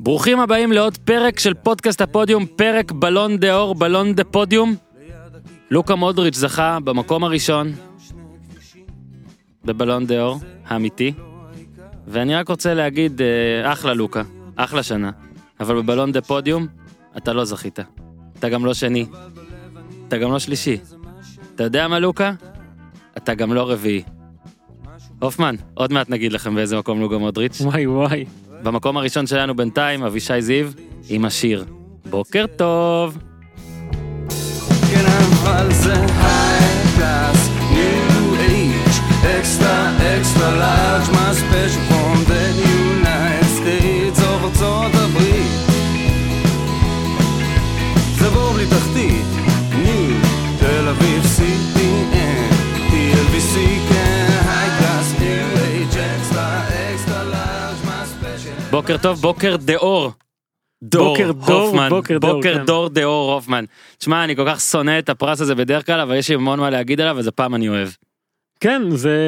ברוכים הבאים לעוד פרק של פודקאסט הפודיום, פרק בלון דה אור, בלון דה פודיום. לוקה מודריץ' זכה במקום הראשון בבלון דה אור, האמיתי. ואני רק רוצה להגיד, אה, אחלה לוקה, אחלה שנה. אבל בבלון דה פודיום, אתה לא זכית. אתה גם לא שני. אתה גם לא שלישי. אתה יודע מה לוקה? אתה גם לא רביעי. הופמן, עוד מעט נגיד לכם באיזה מקום לוקה מודריץ'. וואי וואי. במקום הראשון שלנו בינתיים, אבישי זיו, עם השיר. בוקר טוב. כן תחתית, בוקר טוב, בוקר דאור. דור בוקר דור, הופמן, בוקר דור, בוקר כן. דור דאור הופמן. תשמע, אני כל כך שונא את הפרס הזה בדרך כלל, אבל יש לי המון מה להגיד עליו, אז הפעם אני אוהב. כן זה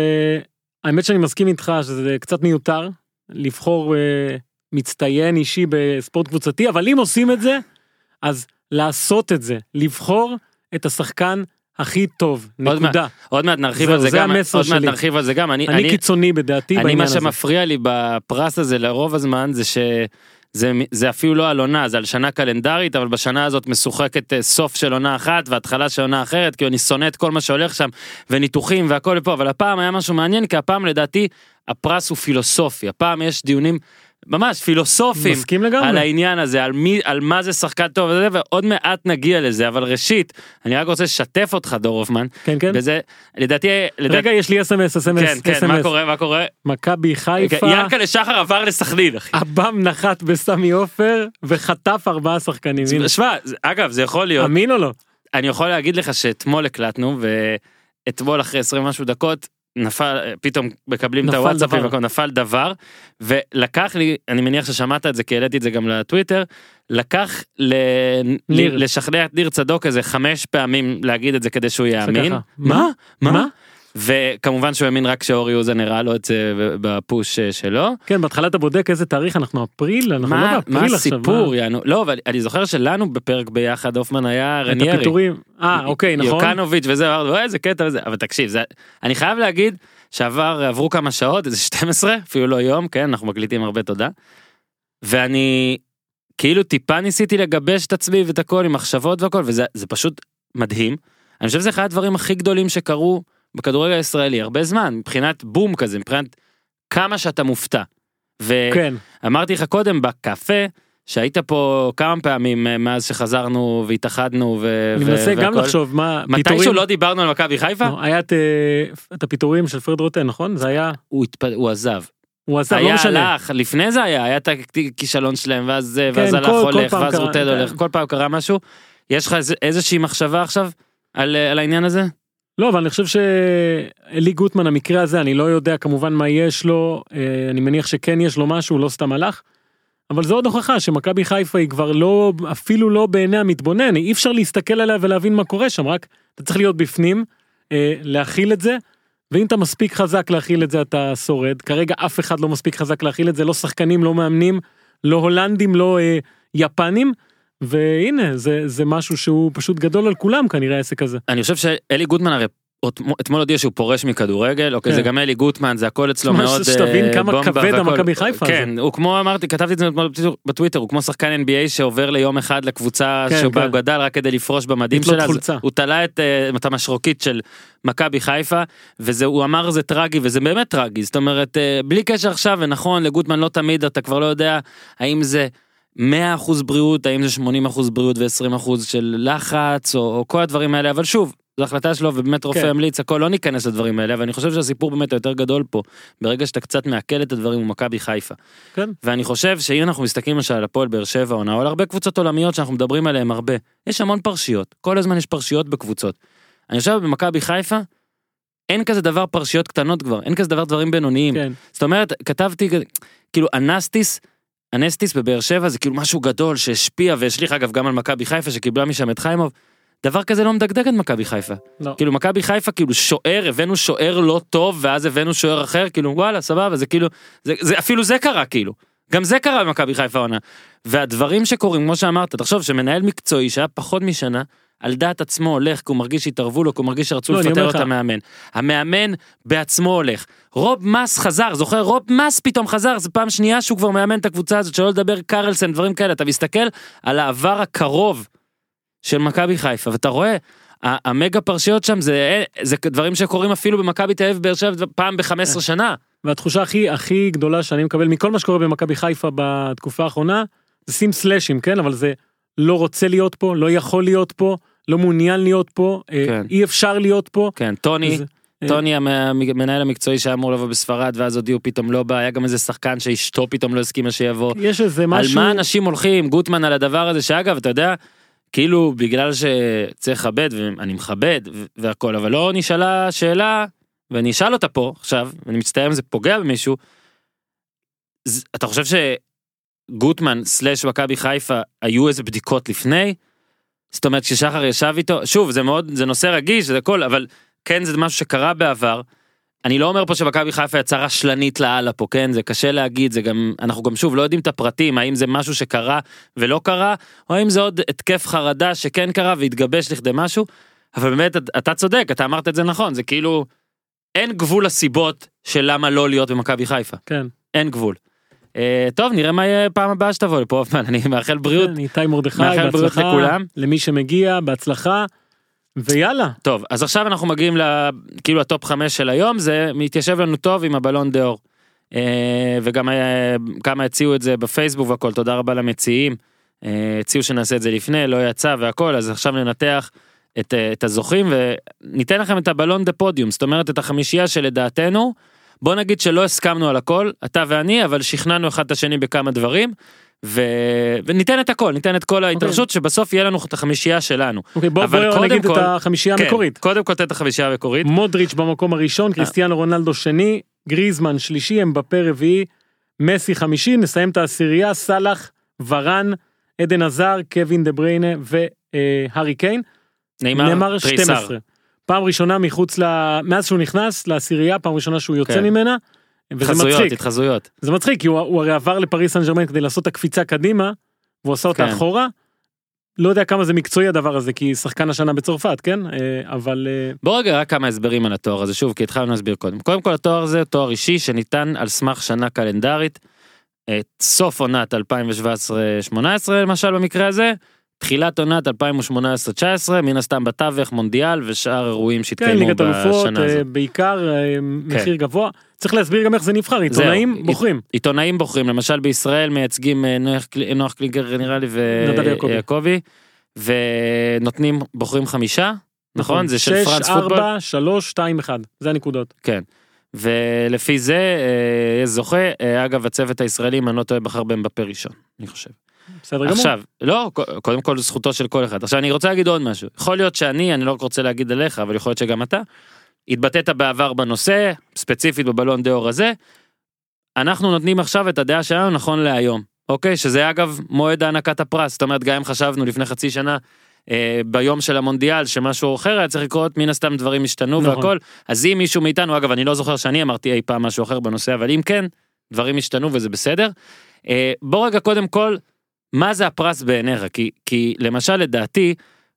האמת שאני מסכים איתך שזה קצת מיותר לבחור אה, מצטיין אישי בספורט קבוצתי אבל אם עושים את זה אז לעשות את זה לבחור את השחקן הכי טוב עוד נקודה. עוד מעט נרחיב על זה זה גם, עוד מעט. נרחיב על זה גם. אני, אני אני, קיצוני בדעתי אני בעניין מה הזה. שמפריע לי בפרס הזה לרוב הזמן זה שזה זה אפילו לא על עונה, זה על שנה קלנדרית, אבל בשנה הזאת משוחקת אה, סוף של עונה אחת והתחלה של עונה אחרת, כי אני שונא את כל מה שהולך שם, וניתוחים והכל לפה, אבל הפעם היה משהו מעניין, כי הפעם לדעתי הפרס הוא פילוסופי, הפעם יש דיונים ממש פילוסופיים. מסכים לגמרי. על העניין הזה, על מי, על מה זה שחקן טוב וזה, ועוד מעט נגיע לזה, אבל ראשית, אני רק רוצה לשתף אותך דור הופמן, כן כן. וזה, לדעתי, לדעתי, רגע יש לי אס.אם.אס כן, אס.אם.אס. כן, מה קורה, מה קורה? מכבי חיפה. יענקלה שחר עבר לסכנין, אחי. עב"ם נחת בסמי עופר וחטף ארבעה שחקנים. שמע, אגב, זה יכול להיות, אמין או לא? אני יכול להגיד לך שאתמול הקלטנו, ואתמול אחרי 20 משהו דקות, נפל, פתאום מקבלים את הוואטסאפים, דבר. נפל דבר, ולקח לי, אני מניח ששמעת את זה כי העליתי את זה גם לטוויטר, לקח ל... ניר. לשכנע את ניר צדוק איזה חמש פעמים להגיד את זה כדי שהוא יאמין. מה? מה? מה? וכמובן שהוא האמין רק שאורי אוזן הראה לו את זה בפוש אה, שלו. כן בהתחלה אתה בודק איזה תאריך אנחנו אפריל אנחנו לא מה, באפריל מה עכשיו. הסיפור יענו לא אבל אני זוכר שלנו בפרק ביחד הופמן היה את רניירי. הפיטורים. אה אוקיי נכון. יוקנוביץ' וזה אמרנו "וואי, איזה קטע וזה אבל תקשיב זה אני חייב להגיד שעבר עברו כמה שעות איזה 12 אפילו לא יום כן אנחנו מקליטים הרבה תודה. ואני כאילו טיפה ניסיתי לגבש את עצמי ואת הכל עם מחשבות והכל וזה זה פשוט מדהים. אני חושב שזה אחד הדברים הכי גדולים שקרו בכדורגל הישראלי הרבה זמן מבחינת בום כזה מבחינת כמה שאתה מופתע. ו... כן. לך קודם בקפה שהיית פה כמה פעמים אה, מאז שחזרנו והתאחדנו ו... אני ו- מנסה גם והכל. לחשוב מה מתישהו לא דיברנו על מכבי חיפה לא, היה את, אה, את הפיטורים של פרד רוטן נכון זה היה הוא התפ... הוא עזב. הוא עשה לא היה משנה. הלך לפני זה היה היה את הכישלון שלהם ואז זה כן, ואז הלך הולך ואז רוטל כן. הולך כל פעם קרה משהו. יש לך איזושהי מחשבה עכשיו על אה, על העניין הזה? לא אבל אני חושב שאלי גוטמן המקרה הזה אני לא יודע כמובן מה יש לו אה, אני מניח שכן יש לו משהו לא סתם הלך. אבל זה עוד הוכחה שמכבי חיפה היא כבר לא אפילו לא בעיני המתבונן אי אפשר להסתכל עליה ולהבין מה קורה שם רק אתה צריך להיות בפנים אה, להכיל את זה. ואם אתה מספיק חזק להכיל את זה אתה שורד כרגע אף אחד לא מספיק חזק להכיל את זה לא שחקנים לא מאמנים לא הולנדים לא אה, יפנים והנה זה זה משהו שהוא פשוט גדול על כולם כנראה העסק הזה. אני חושב שאלי גוטמן הרי אתמול- הודיע שהוא פורש מכדורגל אוקיי כן. זה גם אלי גוטמן זה הכל אצלו מאוד שתבין אה, כמה כבד. המכבי חיפה הזה. כן הוא כמו אמרתי כתבתי את זה אתמול בטוויטר- הוא כמו שחקן NBA שעובר ליום אחד לקבוצה כן, שבה כן. הוא גדל רק כדי לפרוש במדים שלה. הוא תלה את אה, את המשרוקית של מכבי חיפה וזה הוא אמר זה טרגי וזה באמת טרגי זאת אומרת אה, בלי קשר עכשיו ונכון לגוטמן לא תמיד אתה כבר לא יודע האם זה 100% בריאות האם זה 80% בריאות ו-20% של לחץ או, או כל הדברים האלה אבל שוב זו החלטה שלו ובאמת רופא כן. המליץ הכל לא ניכנס לדברים האלה אבל אני חושב שהסיפור באמת היותר גדול פה ברגע שאתה קצת מעכל את הדברים הוא מכבי חיפה. כן. ואני חושב שאם אנחנו מסתכלים למשל על הפועל באר שבע עונה או על הרבה קבוצות עולמיות שאנחנו מדברים עליהן הרבה יש המון פרשיות כל הזמן יש פרשיות בקבוצות. אני חושב במכבי חיפה אין כזה דבר פרשיות קטנות כבר אין כזה דבר דברים בינוניים. כן. זאת אומרת כתבתי כאילו אנסטיס אנסטיס בבאר שבע זה כאילו משהו גדול שהשפיע והשליך אגב גם על מכבי חיפה שקיבלה משם את חיימוב. דבר כזה לא מדגדג את מכבי חיפה. לא. כאילו מכבי חיפה כאילו שוער הבאנו שוער לא טוב ואז הבאנו שוער אחר כאילו וואלה סבבה זה כאילו זה, זה אפילו זה קרה כאילו גם זה קרה במכבי חיפה העונה. והדברים שקורים, כמו שאמרת, תחשוב שמנהל מקצועי שהיה פחות משנה, על דעת עצמו הולך, כי הוא מרגיש שהתערבו לו, כי הוא מרגיש שרצו לא, לפטר את המאמן. המאמן בעצמו הולך. רוב מס חזר, זוכר? רוב מס פתאום חזר, זו פעם שנייה שהוא כבר מאמן את הקבוצה הזאת, שלא לדבר קרלסן, דברים כאלה. אתה מסתכל על העבר הקרוב של מכבי חיפה, ואתה רואה, המגה פרשיות שם זה, זה דברים שקורים אפילו במכבי תל אביב באר שבע פעם ב-15 שנה. והתחושה הכי הכי גדולה שאני מקבל מכל מה שקורה במכבי חיפה בתקופה האחרונה זה שים סלאשים כן אבל זה לא רוצה להיות פה לא יכול להיות פה לא מעוניין להיות פה אה, כן. אי אפשר להיות פה. כן, טוני, זה- אה, טוני המ- המנהל המקצועי שהיה אמור לבוא בספרד ואז הודיעו פתאום לא בא, היה גם איזה שחקן שאשתו פתאום לא הסכימה שיבוא. יש איזה על משהו מה אנשים הולכים, גוטמן על הדבר הזה, שאגב, אתה יודע, כאילו בגלל שצריך לכבד, ואני מכבד והכל, אבל לא נשאלה שאלה, ואני אשאל אותה פה עכשיו, ואני מצטער אם זה פוגע במישהו, אתה חושב שגוטמן סלאש מכבי חיפה היו איזה בדיקות לפני? זאת אומרת כששחר ישב איתו, שוב זה מאוד, זה נושא רגיש, זה הכל, אבל כן זה משהו שקרה בעבר. אני לא אומר פה שמכבי חיפה יצאה רשלנית לאללה פה, כן? זה קשה להגיד, זה גם, אנחנו גם שוב לא יודעים את הפרטים, האם זה משהו שקרה ולא קרה, או האם זה עוד התקף חרדה שכן קרה והתגבש לכדי משהו, אבל באמת אתה צודק, אתה אמרת את זה נכון, זה כאילו, אין גבול לסיבות של למה לא להיות במכבי חיפה, כן. אין גבול. אה, טוב, נראה מה יהיה פעם הבאה שתבוא לפה, אבל אני מאחל בריאות. כן, איתי מרדכי בהצלחה לכולם. למי שמגיע בהצלחה ויאללה טוב, אז עכשיו אנחנו מגיעים ל... כאילו ה top חמש של היום, זה מתיישב לנו טוב עם הבלון דה אור. אה, וגם אה, כמה הציעו את זה בפייסבוק והכל, תודה רבה למציעים. הציעו שנעשה את זה לפני, לא יצא והכל, אז עכשיו ננתח את, את הזוכים וניתן לכם את הבלון דה פודיום, זאת אומרת את החמישייה שלדעתנו, בוא נגיד שלא הסכמנו על הכל, אתה ואני, אבל שכנענו אחד את השני בכמה דברים. ו... וניתן את הכל, ניתן את כל ההתרשות שבסוף יהיה לנו את החמישייה שלנו. אוקיי בוא אבל בוא קודם נגיד את כל- החמישייה כן, המקורית קודם כל תן את החמישייה המקורית. מודריץ' במקום הראשון קריסטיאנו רונלדו שני גריזמן שלישי אמבפה רביעי מסי חמישי נסיים את העשירייה סאלח ורן עדן עזר קווין דה בריינה והארי קיין נאמר, נאמר תריסר. 12 פעם ראשונה מחוץ ל... מאז שהוא נכנס לעשירייה פעם ראשונה שהוא יוצא כן. ממנה. וזה התחזויות, מצחיק התחזויות. זה מצחיק כי הוא, הוא הרי עבר לפריס סן ג'רמן כדי לעשות את הקפיצה קדימה והוא עשה אותה כן. אחורה. לא יודע כמה זה מקצועי הדבר הזה כי שחקן השנה בצרפת כן אה, אבל אה, בוא רגע רק כמה הסברים על התואר הזה שוב כי התחלנו להסביר קודם. קודם כל התואר הזה תואר אישי שניתן על סמך שנה קלנדרית. את סוף עונת 2017-2018 למשל במקרה הזה. תחילת עונת 2018-2019 מן הסתם בתווך מונדיאל ושאר אירועים כן שהתקיימו אלופות בשנה אה, הזאת. בעיקר אה, מחיר גבוה צריך להסביר גם איך זה נבחר עיתונאים זהו. בוחרים עיתונאים בוחרים למשל בישראל מייצגים אה, נוח, נוח קלינגר נראה לי. ויעקבי ונותנים בוחרים חמישה נכון זה של פרנס פוטבול 4 3 2 1 זה הנקודות כן. ולפי זה אה, זוכה אה, אגב הצוות הישראלי אם אני לא טועה בחר באמבפה ראשון אני חושב. בסדר גמור עכשיו לא קודם כל זכותו של כל אחד עכשיו אני רוצה להגיד עוד משהו יכול להיות שאני אני לא רוצה להגיד עליך אבל יכול להיות שגם אתה. התבטאת בעבר בנושא ספציפית בבלון דה אור הזה. אנחנו נותנים עכשיו את הדעה שלנו נכון להיום אוקיי שזה אגב מועד הענקת הפרס זאת אומרת גם אם חשבנו לפני חצי שנה. אה, ביום של המונדיאל שמשהו אחר היה צריך לקרות מן הסתם דברים השתנו נכון. והכל אז אם מישהו מאיתנו אגב אני לא זוכר שאני אמרתי אי פעם משהו אחר בנושא אבל אם כן דברים השתנו וזה בסדר. אה, בוא רגע קודם כל מה זה הפרס בעיניך? כי כי למשל לדעתי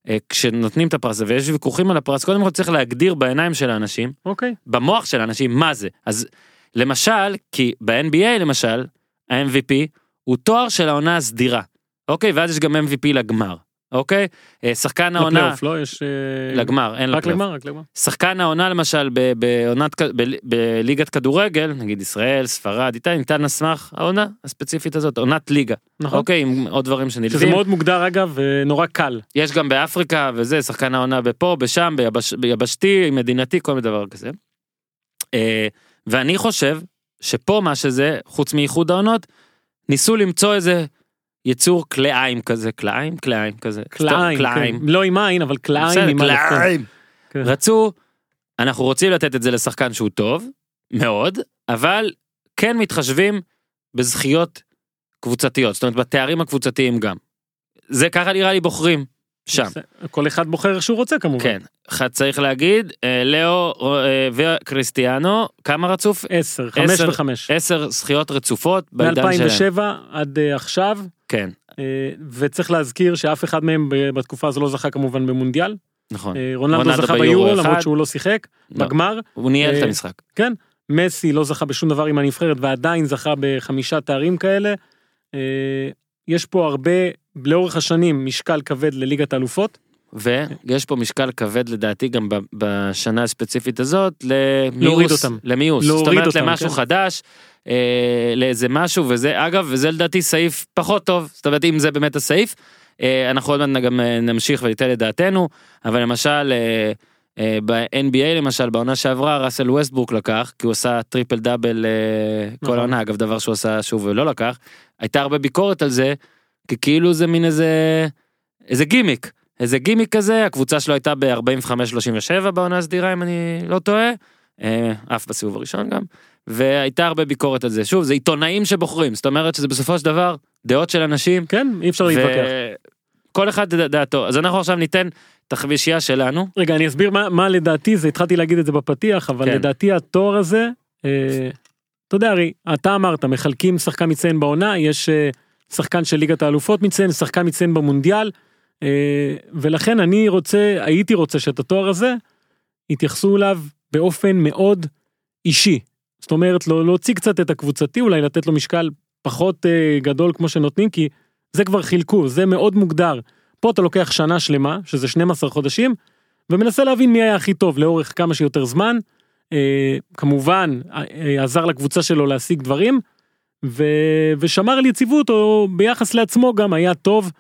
אה, כשנותנים את הפרס ויש ויכוחים על הפרס קודם כל צריך להגדיר בעיניים של האנשים אוקיי. במוח של האנשים מה זה. אז למשל כי ב-NBA למשל ה-MVP הוא תואר של העונה הסדירה. אוקיי ואז יש גם MVP לגמר אוקיי? אה, שחקן העונה לפלייאוף לא? יש אה, לגמר אין לו רק. לגמר רק לגמר. שחקן העונה למשל בעונת בליגת כדורגל נגיד ישראל ספרד איתה ניתן על סמך העונה הספציפית הזאת עונת ליגה. נכון. אוקיי עם עוד דברים שזה שנלווים מאוד מוגדר אגב ונורא קל. יש גם באפריקה וזה שחקן העונה בפה בשם ביבש, ביבשתי מדינתי כל מיני דבר כזה. אה, ואני חושב שפה מה שזה חוץ מאיחוד העונות ניסו למצוא איזה יצור כלאיים כזה כלאיים כלאיים כזה קלעיים כלאיים. כן. לא עם עין אבל קלעיים בסדר, עם א', כן. כלאיים. כן. רצו אנחנו רוצים לתת את זה לשחקן שהוא טוב מאוד אבל כן מתחשבים בזכיות קבוצתיות זאת אומרת בתארים הקבוצתיים גם. זה ככה נראה לי בוחרים שם. כל אחד בוחר איך שהוא רוצה כמובן. כן. אחד צריך להגיד, אה, לאו אה, וקריסטיאנו, כמה רצוף? עשר, חמש. וחמש. עשר זכיות רצופות בעידן שלהם. מ-2007 עד אה, עכשיו, כן, אה, וצריך להזכיר שאף אחד מהם בתקופה הזו לא זכה כמובן במונדיאל. נכון. אה, רונלדו רונלדו זכה ביורו. למרות שהוא לא שיחק, לא. בגמר. הוא ניהל את אה, המשחק. כן, מסי לא זכה בשום דבר עם הנבחרת ועדיין זכה בחמישה תארים כאלה. יש פה הרבה, לאורך השנים, משקל כבד לליגת האלופות. ויש פה משקל כבד לדעתי גם בשנה הספציפית הזאת למאוס, להוריד אותם. למאוס, להוריד זאת אומרת אותם, למשהו כן. חדש, אה, לאיזה משהו וזה אגב וזה לדעתי סעיף פחות טוב, זאת אומרת אם זה באמת הסעיף, אה, אנחנו עוד מעט גם אה, נמשיך וניתן לדעתנו, אבל למשל אה, אה, ב-NBA למשל בעונה שעברה ראסל ווסטברוק לקח כי הוא עשה טריפל דאבל אה, כל נכון. העונה אגב דבר שהוא עשה שוב ולא לקח, הייתה הרבה ביקורת על זה, כי כאילו זה מין איזה איזה גימיק. איזה גימיק כזה, הקבוצה שלו הייתה ב-45-37 בעונה הסדירה אם אני לא טועה, אה, אף בסיבוב הראשון גם, והייתה הרבה ביקורת על זה. שוב, זה עיתונאים שבוחרים, זאת אומרת שזה בסופו של דבר דעות של אנשים, כן, אי אפשר להתווכח. וכל אחד דע- דעתו. אז אנחנו עכשיו ניתן את החבישייה שלנו, רגע, אני אסביר מה, מה לדעתי, זה התחלתי להגיד את זה בפתיח, אבל כן. לדעתי התואר הזה, אה, אתה יודע, הרי, אתה אמרת, מחלקים שחקן מצטיין בעונה, יש אה, שחקן של ליגת האלופות מצטיין, שחקן מצטיין במונדיאל, ולכן אני רוצה, הייתי רוצה שאת התואר הזה, יתייחסו אליו באופן מאוד אישי. זאת אומרת, לא, להוציא קצת את הקבוצתי, אולי לתת לו משקל פחות אה, גדול כמו שנותנים, כי זה כבר חילקו, זה מאוד מוגדר. פה אתה לוקח שנה שלמה, שזה 12 חודשים, ומנסה להבין מי היה הכי טוב לאורך כמה שיותר זמן. אה, כמובן, אה, אה, עזר לקבוצה שלו להשיג דברים, ו... ושמר על יציבות, או ביחס לעצמו גם היה טוב,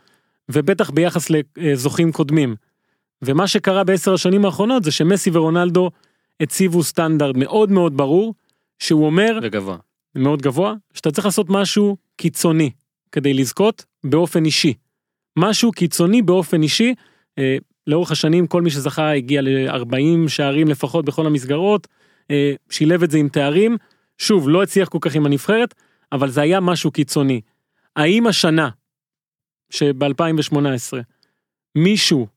ובטח ביחס לזוכים קודמים. ומה שקרה בעשר השנים האחרונות זה שמסי ורונלדו הציבו סטנדרט מאוד מאוד ברור, שהוא אומר, וגבוה. מאוד גבוה, שאתה צריך לעשות משהו קיצוני כדי לזכות באופן אישי. משהו קיצוני באופן אישי. אה, לאורך השנים כל מי שזכה הגיע ל-40 שערים לפחות בכל המסגרות, אה, שילב את זה עם תארים. שוב, לא הצליח כל כך עם הנבחרת, אבל זה היה משהו קיצוני. האם השנה, שב-2018, מישהו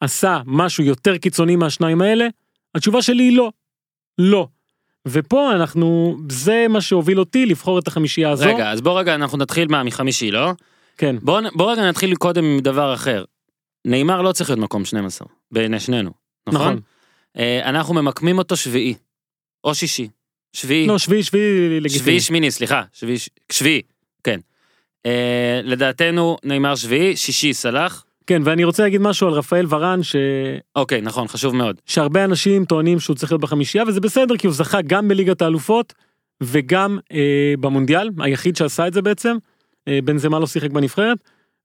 עשה משהו יותר קיצוני מהשניים האלה? התשובה שלי היא לא. לא. ופה אנחנו, זה מה שהוביל אותי לבחור את החמישייה הזו. רגע, אז בוא רגע אנחנו נתחיל מה מחמישי, לא? כן. בוא, בוא רגע נתחיל קודם עם דבר אחר. נאמר לא צריך להיות מקום 12, בעיני שנינו, נכון? נכון. אה, אנחנו ממקמים אותו שביעי, או שישי. שביעי. לא, שביעי, שביעי לגיטימי. שביעי שמיני סליחה שביעי שביעי כן. אה, לדעתנו נאמר שביעי שישי סלח כן, ואני רוצה להגיד משהו על רפאל ורן, ש... אוקיי נכון חשוב מאוד שהרבה אנשים טוענים שהוא צריך להיות בחמישייה, וזה בסדר, כי הוא זכה גם בליגת האלופות, וגם אה, במונדיאל, היחיד שעשה את זה בעצם. אה, בנזמה לא שיחק בנבחרת.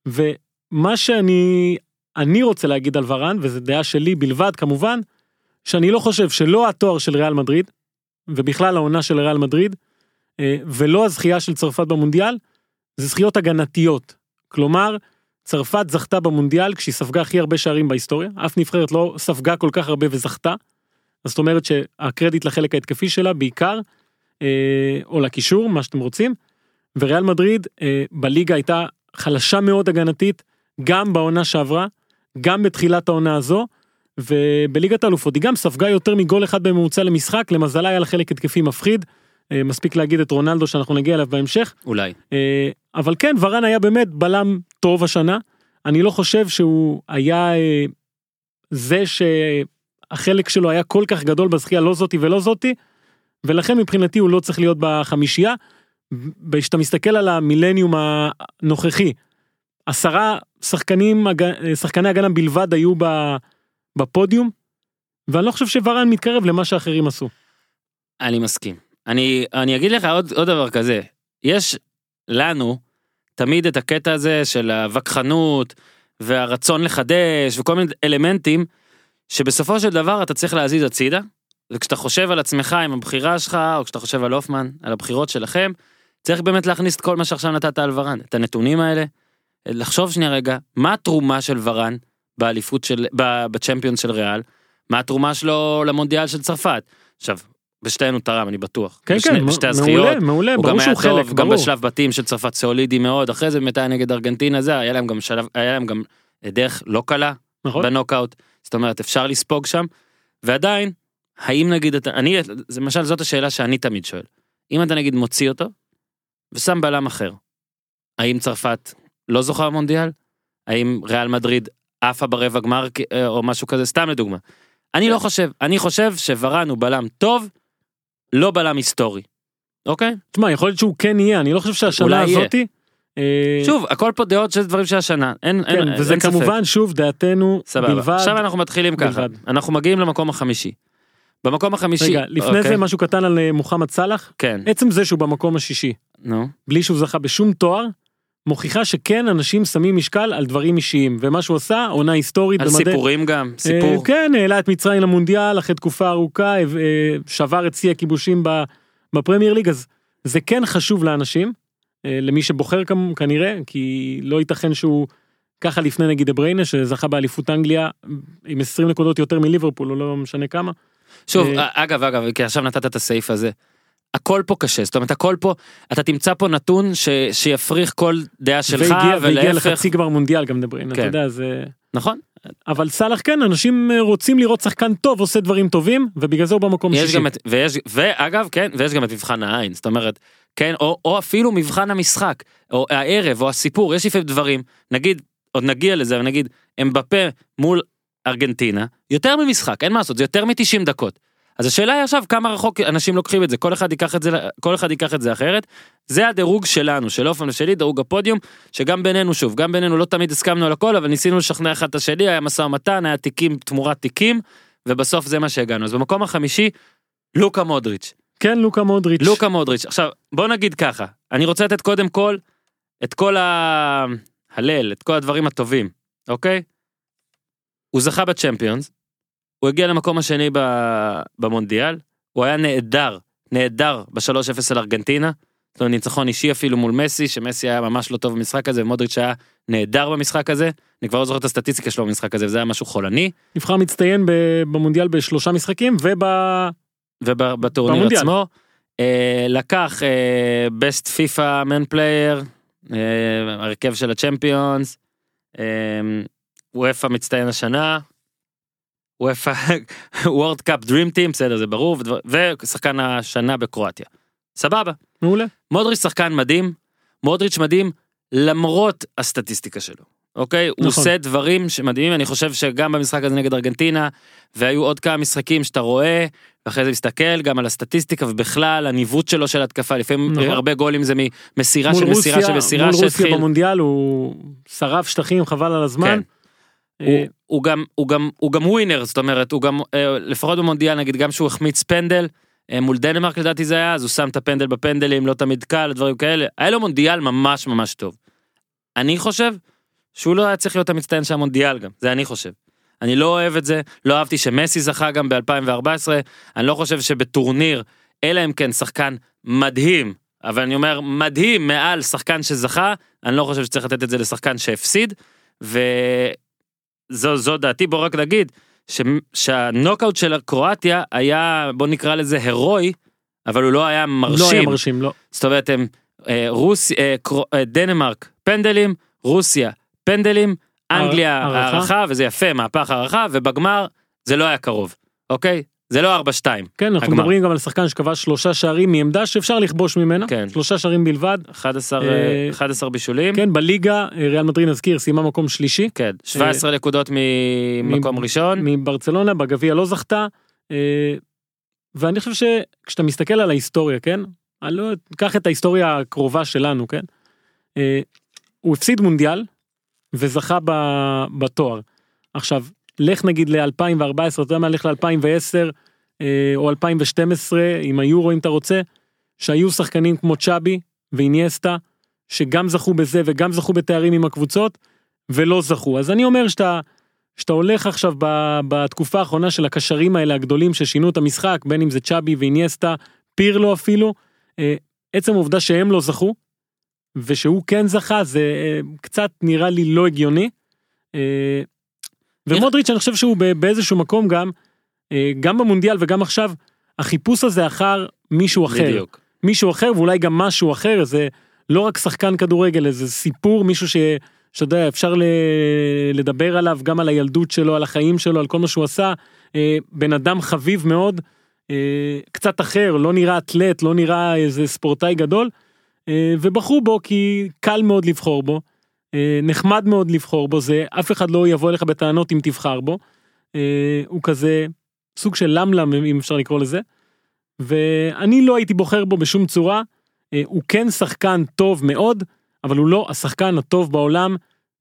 ומה שאני אני רוצה להגיד על ורן, וזו דעה שלי בלבד כמובן, שאני לא חושב שלא התואר של ריאל מדריד, ובכלל העונה של ריאל מדריד, אה, ולא הזכייה של צרפת במונדיאל, זה זכיות הגנתיות. כלומר, צרפת זכתה במונדיאל כשהיא ספגה הכי הרבה שערים בהיסטוריה, אף נבחרת לא ספגה כל כך הרבה וזכתה. אז זאת אומרת שהקרדיט לחלק ההתקפי שלה בעיקר, אה, או לקישור, מה שאתם רוצים. וריאל מדריד אה, בליגה הייתה חלשה מאוד הגנתית, גם בעונה שעברה, גם בתחילת העונה הזו, ובליגת האלופות היא גם ספגה יותר מגול אחד בממוצע למשחק, למזלה היה לה חלק התקפי מפחיד. אה, מספיק להגיד את רונלדו שאנחנו נגיע אליו בהמשך. אולי אה, אבל כן, ורן היה באמת בלם טוב השנה. אני לא חושב שהוא היה אה, זה שהחלק שלו היה כל כך גדול בזכייה, לא זאתי ולא זאתי, ולכן מבחינתי הוא לא צריך להיות בחמישייה. כשאתה מסתכל על המילניום הנוכחי, עשרה שחקנים, שחקני הגנה בלבד היו בפודיום, ואני לא חושב שוורן מתקרב למה שאחרים עשו. אני מסכים אני אני אגיד לך עוד עוד דבר כזה. יש לנו תמיד את הקטע הזה של הווכחנות והרצון לחדש וכל מיני אלמנטים שבסופו של דבר אתה צריך להזיז הצידה וכשאתה חושב על עצמך עם הבחירה שלך או כשאתה חושב על הופמן על הבחירות שלכם צריך באמת להכניס את כל מה שעכשיו נתת על ורן את הנתונים האלה. לחשוב שנייה רגע מה התרומה של ורן באליפות של בצ'מפיונס של ריאל? מה התרומה שלו למונדיאל של צרפת? עכשיו בשתינו תרם אני בטוח כן, בשני- כן, בשתי הזכיות מעולה, מעולה, הוא גם ברור היה שהוא חלק, טוב גם ברור. בשלב בתים של צרפת סולידי מאוד אחרי זה באמת היה נגד ארגנטינה זה היה להם גם שלב היה להם גם אה, דרך לא קלה נכון? בנוקאוט, זאת אומרת אפשר לספוג שם, ועדיין, האם נגיד אתה, אני, למשל זאת השאלה שאני תמיד שואל, אם אתה נגיד מוציא אותו, ושם בלם אחר, האם צרפת לא זוכה במונדיאל? האם ריאל מדריד עפה ברבע גמר אה, או משהו כזה, סתם לדוגמה. אני לא חושב, אני חושב שוורן הוא בלם טוב, לא בלם היסטורי, אוקיי? תשמע, יכול להיות שהוא כן יהיה, אני לא חושב שהשנה. הזאתי... אה, שוב, הכל פה דעות של דברים של השנה, אין, כן, אין, וזה אין ספק. כמובן, שוב, דעתנו סבבה. בלבד. עכשיו אנחנו מתחילים ככה. אנחנו מגיעים למקום החמישי. במקום החמישי, רגע, לפני אוקיי, זה משהו קטן על אה, מוחמד סאלח. כן, עצם זה שהוא במקום השישי, נו, בלי שהוא זכה בשום תואר, מוכיחה שכן אנשים שמים משקל על דברים אישיים, ומה שהוא עשה, עונה היסטורית על במדעי... סיפורים גם, אה, סיפור, כן, העלה את מצרים למונדיאל אחרי תקופה ארוכה, אה, שבר את שיא הכיבושים בפרמייר ליג, אז זה כן חשוב לאנשים, אה, למי שבוחר כנראה, כי לא ייתכן שהוא ככה לפני נגיד אבריינה, שזכה באליפות אנגליה עם 20 נקודות יותר מליברפול, או לא משנה כמה. שוב, אה, אגב, אגב, כי עכשיו נתת את הסעיף הזה. הכל פה קשה, זאת אומרת הכל פה, אתה תמצא פה נתון ש, שיפריך כל דעה שלך, והגיע, והגיע ולהפך, לחצי גמר מונדיאל גם אתה כן. יודע, זה... נכון? אבל סאלח כן, אנשים אה, רוצים לראות שחקן טוב, עושה דברים טובים, ובגלל זה הוא במקום יש שישי. גם את, ויש, ואגב, כן, ויש גם את מבחן העין, זאת אומרת, כן, או, או אפילו מבחן המשחק, או הערב, או הסיפור, יש לפעמים דברים, נגיד, עוד נגיע לזה, אבל נגיד, אמבפה מול ארגנטינה, יותר ממשחק, אין מה לעשות, זה יותר מ-90 דקות. אז השאלה היא עכשיו כמה רחוק אנשים לוקחים את זה, כל אחד ייקח את זה, כל אחד ייקח את זה אחרת. זה הדירוג שלנו, של אופן ושלי, דירוג הפודיום, שגם בינינו, שוב, גם בינינו לא תמיד הסכמנו על הכל, אבל ניסינו לשכנע אחד את השני, היה משא ומתן, היה תיקים תמורת תיקים, ובסוף זה מה שהגענו. אז במקום החמישי, לוקה מודריץ'. כן, לוקה מודריץ'. לוקה מודריץ'. עכשיו, בוא נגיד ככה, אני רוצה לתת קודם כל את כל ה... הלל, את כל הדברים הטובים, אוקיי? הוא זכה בצ'מפיונס, הוא הגיע למקום השני. במונדיאל, הוא היה נהדר, נהדר ב-3-0 על ארגנטינה, יש לו ניצחון אישי אפילו מול מסי, שמסי היה ממש לא טוב במשחק הזה, ומודריץ' היה נהדר במשחק הזה, אני כבר לא זוכר את הסטטיסטיקה שלו במשחק הזה, וזה היה משהו חולני, נבחר מצטיין במונדיאל בשלושה משחקים, וב... ובטורניר במונדיאל. עצמו, אה, לקח אה, best FIFA man player, אה, הרכב של הצ'מפיונס, אה, וופא מצטיין השנה, וורד קאפ דרים טים, בסדר זה ברור, ודבר- ושחקן השנה בקרואטיה. סבבה. מעולה. מודריץ' שחקן מדהים, מודריץ' מדהים למרות הסטטיסטיקה שלו, אוקיי? הוא נכון. עושה דברים שמדהימים, אני חושב שגם במשחק הזה נגד ארגנטינה, והיו עוד כמה משחקים שאתה רואה, ואחרי זה מסתכל גם על הסטטיסטיקה ובכלל הניווט שלו של התקפה, לפעמים נכון. הרבה גולים זה ממסירה של מסירה של מסירה מול רוסיה שהתחיל. במונדיאל הוא שרף שטחים חבל על הזמן. כן. אה, הוא, גם הוא גם הוא גם ווינר זאת אומרת הוא גם אה, לפחות במונדיאל נגיד גם שהוא החמיץ פנדל אה, מול דנמרק לדעתי זה היה אז הוא שם את הפנדל בפנדלים לא תמיד קל דברים כאלה היה לו מונדיאל ממש ממש טוב. אני חושב שהוא לא היה צריך להיות המצטיין של המונדיאל גם זה אני חושב. אני לא אוהב את זה לא אהבתי שמסי זכה גם ב2014 אני לא חושב שבטורניר אלא אם כן שחקן מדהים אבל אני אומר מדהים מעל שחקן שזכה אני לא חושב שצריך לתת את זה לשחקן שהפסיד. וזו זו דעתי בוא רק נגיד ש, שהנוקאוט של קרואטיה היה בוא נקרא לזה הירואי אבל הוא לא היה מרשים. לא היה מרשים, לא. זאת אומרת הם אה, רוס, אה, קרו, אה, דנמרק פנדלים רוסיה פנדלים אנגליה. הערכה וזה יפה מהפך הערכה ובגמר זה לא היה קרוב אוקיי זה לא 4-2 כן, אנחנו הגמר. מדברים גם על שחקן שכבש שלושה שערים מעמדה שאפשר לכבוש ממנה. כן. שלושה שערים בלבד. 11 אה, אה, 11 בישולים כן, בליגה, אה, ריאל מדריד נזכיר, סיימה מקום שלישי. כן 17 נקודות ממקום ראשון מברצלונה, בגביע לא זכתה. אה, ואני חושב שכשאתה מסתכל על ההיסטוריה, כן? אני לא, קח את ההיסטוריה הקרובה שלנו, כן? אה, הוא הפסיד מונדיאל וזכה ב- בתואר. עכשיו, לך נגיד ל-2014, אתה יודע מה, לך ל-2010 אה, או 2012 עם היורו אם אתה רוצה, שהיו שחקנים כמו צ'אבי ואיניאסטה, שגם זכו בזה וגם זכו בתארים עם הקבוצות, ולא זכו. אז אני אומר שאתה, שאתה הולך עכשיו ב, בתקופה האחרונה של הקשרים האלה הגדולים ששינו את המשחק, בין אם זה צ'אבי ואיניאסטה, פירלו אפילו, אה, עצם העובדה שהם לא זכו, ושהוא כן זכה, זה אה, קצת נראה לי לא הגיוני. אה, ומודריץ' אני חושב שהוא באיזשהו מקום גם, אה, גם במונדיאל וגם עכשיו, החיפוש הזה אחר מישהו אחר. בדיוק. מישהו אחר ואולי גם משהו אחר זה לא רק שחקן כדורגל זה סיפור מישהו ש... שאתה יודע, אפשר ל... לדבר עליו, גם על הילדות שלו, על החיים שלו, על כל מה שהוא עשה. אה, בן אדם חביב מאוד, אה, קצת אחר, לא נראה אתלט, לא נראה איזה ספורטאי גדול, אה, ובחרו בו כי קל מאוד לבחור בו, נחמד מאוד לבחור בו, זה אף אחד לא יבוא אליך בטענות אם תבחר בו. אה, הוא כזה סוג של למלם אם אפשר לקרוא לזה. ואני לא הייתי בוחר בו בשום צורה. אה, הוא כן שחקן טוב מאוד, אבל הוא לא השחקן הטוב בעולם,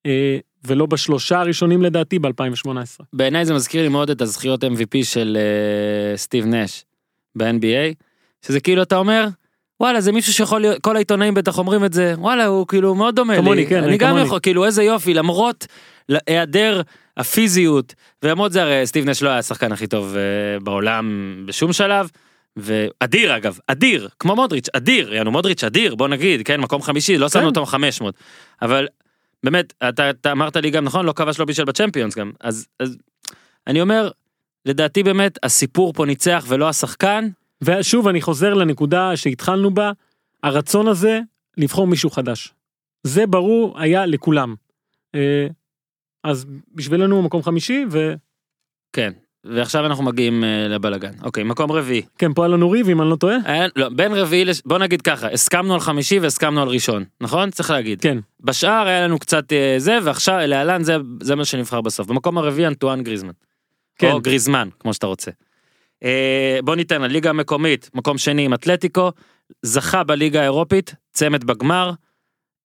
אה, ולא בשלושה הראשונים לדעתי ב-2018. בעיניי זה מזכיר לי מאוד את הזכיות MVP של אה, סטיב נש ב-NBA, שזה כאילו אתה אומר, וואלה זה מישהו שיכול להיות, כל העיתונאים בטח אומרים את זה, וואלה הוא כאילו מאוד דומה כמוני, לי, כן, אני גם כמוני. יכול, כאילו איזה יופי, למרות היעדר הפיזיות, ולמרות זה הרי סטיב נש לא היה השחקן הכי טוב אה, בעולם בשום שלב. ואדיר אגב, אדיר, כמו מודריץ', אדיר, יענו מודריץ' אדיר, בוא נגיד, כן, מקום חמישי, לא שמנו כן. אותו 500, אבל באמת, אתה, אתה אמרת לי גם נכון, לא כבש לא בישל בצ'מפיונס גם, אז, אז אני אומר, לדעתי באמת הסיפור פה ניצח ולא השחקן, ושוב אני חוזר לנקודה שהתחלנו בה, הרצון הזה לבחור מישהו חדש. זה ברור היה לכולם. אה, אז בשבילנו מקום חמישי וכן כן, ועכשיו אנחנו מגיעים אה, לבלגן, אוקיי, מקום רביעי, פה היה לנו ריב אם אני לא טועה. היה, לא, בין רביעי, לש... בוא נגיד ככה, הסכמנו על חמישי והסכמנו על ראשון, נכון? צריך להגיד. כן. בשאר היה לנו קצת אה, זה, ועכשיו להלן זה, זה מה שנבחר בסוף. במקום הרביעי אנטואן גריזמן. כן. או גריזמן, כמו שאתה רוצה. אה, בוא ניתן, הליגה המקומית, מקום שני עם אתלטיקו, זכה בליגה האירופית, צמד בגמר,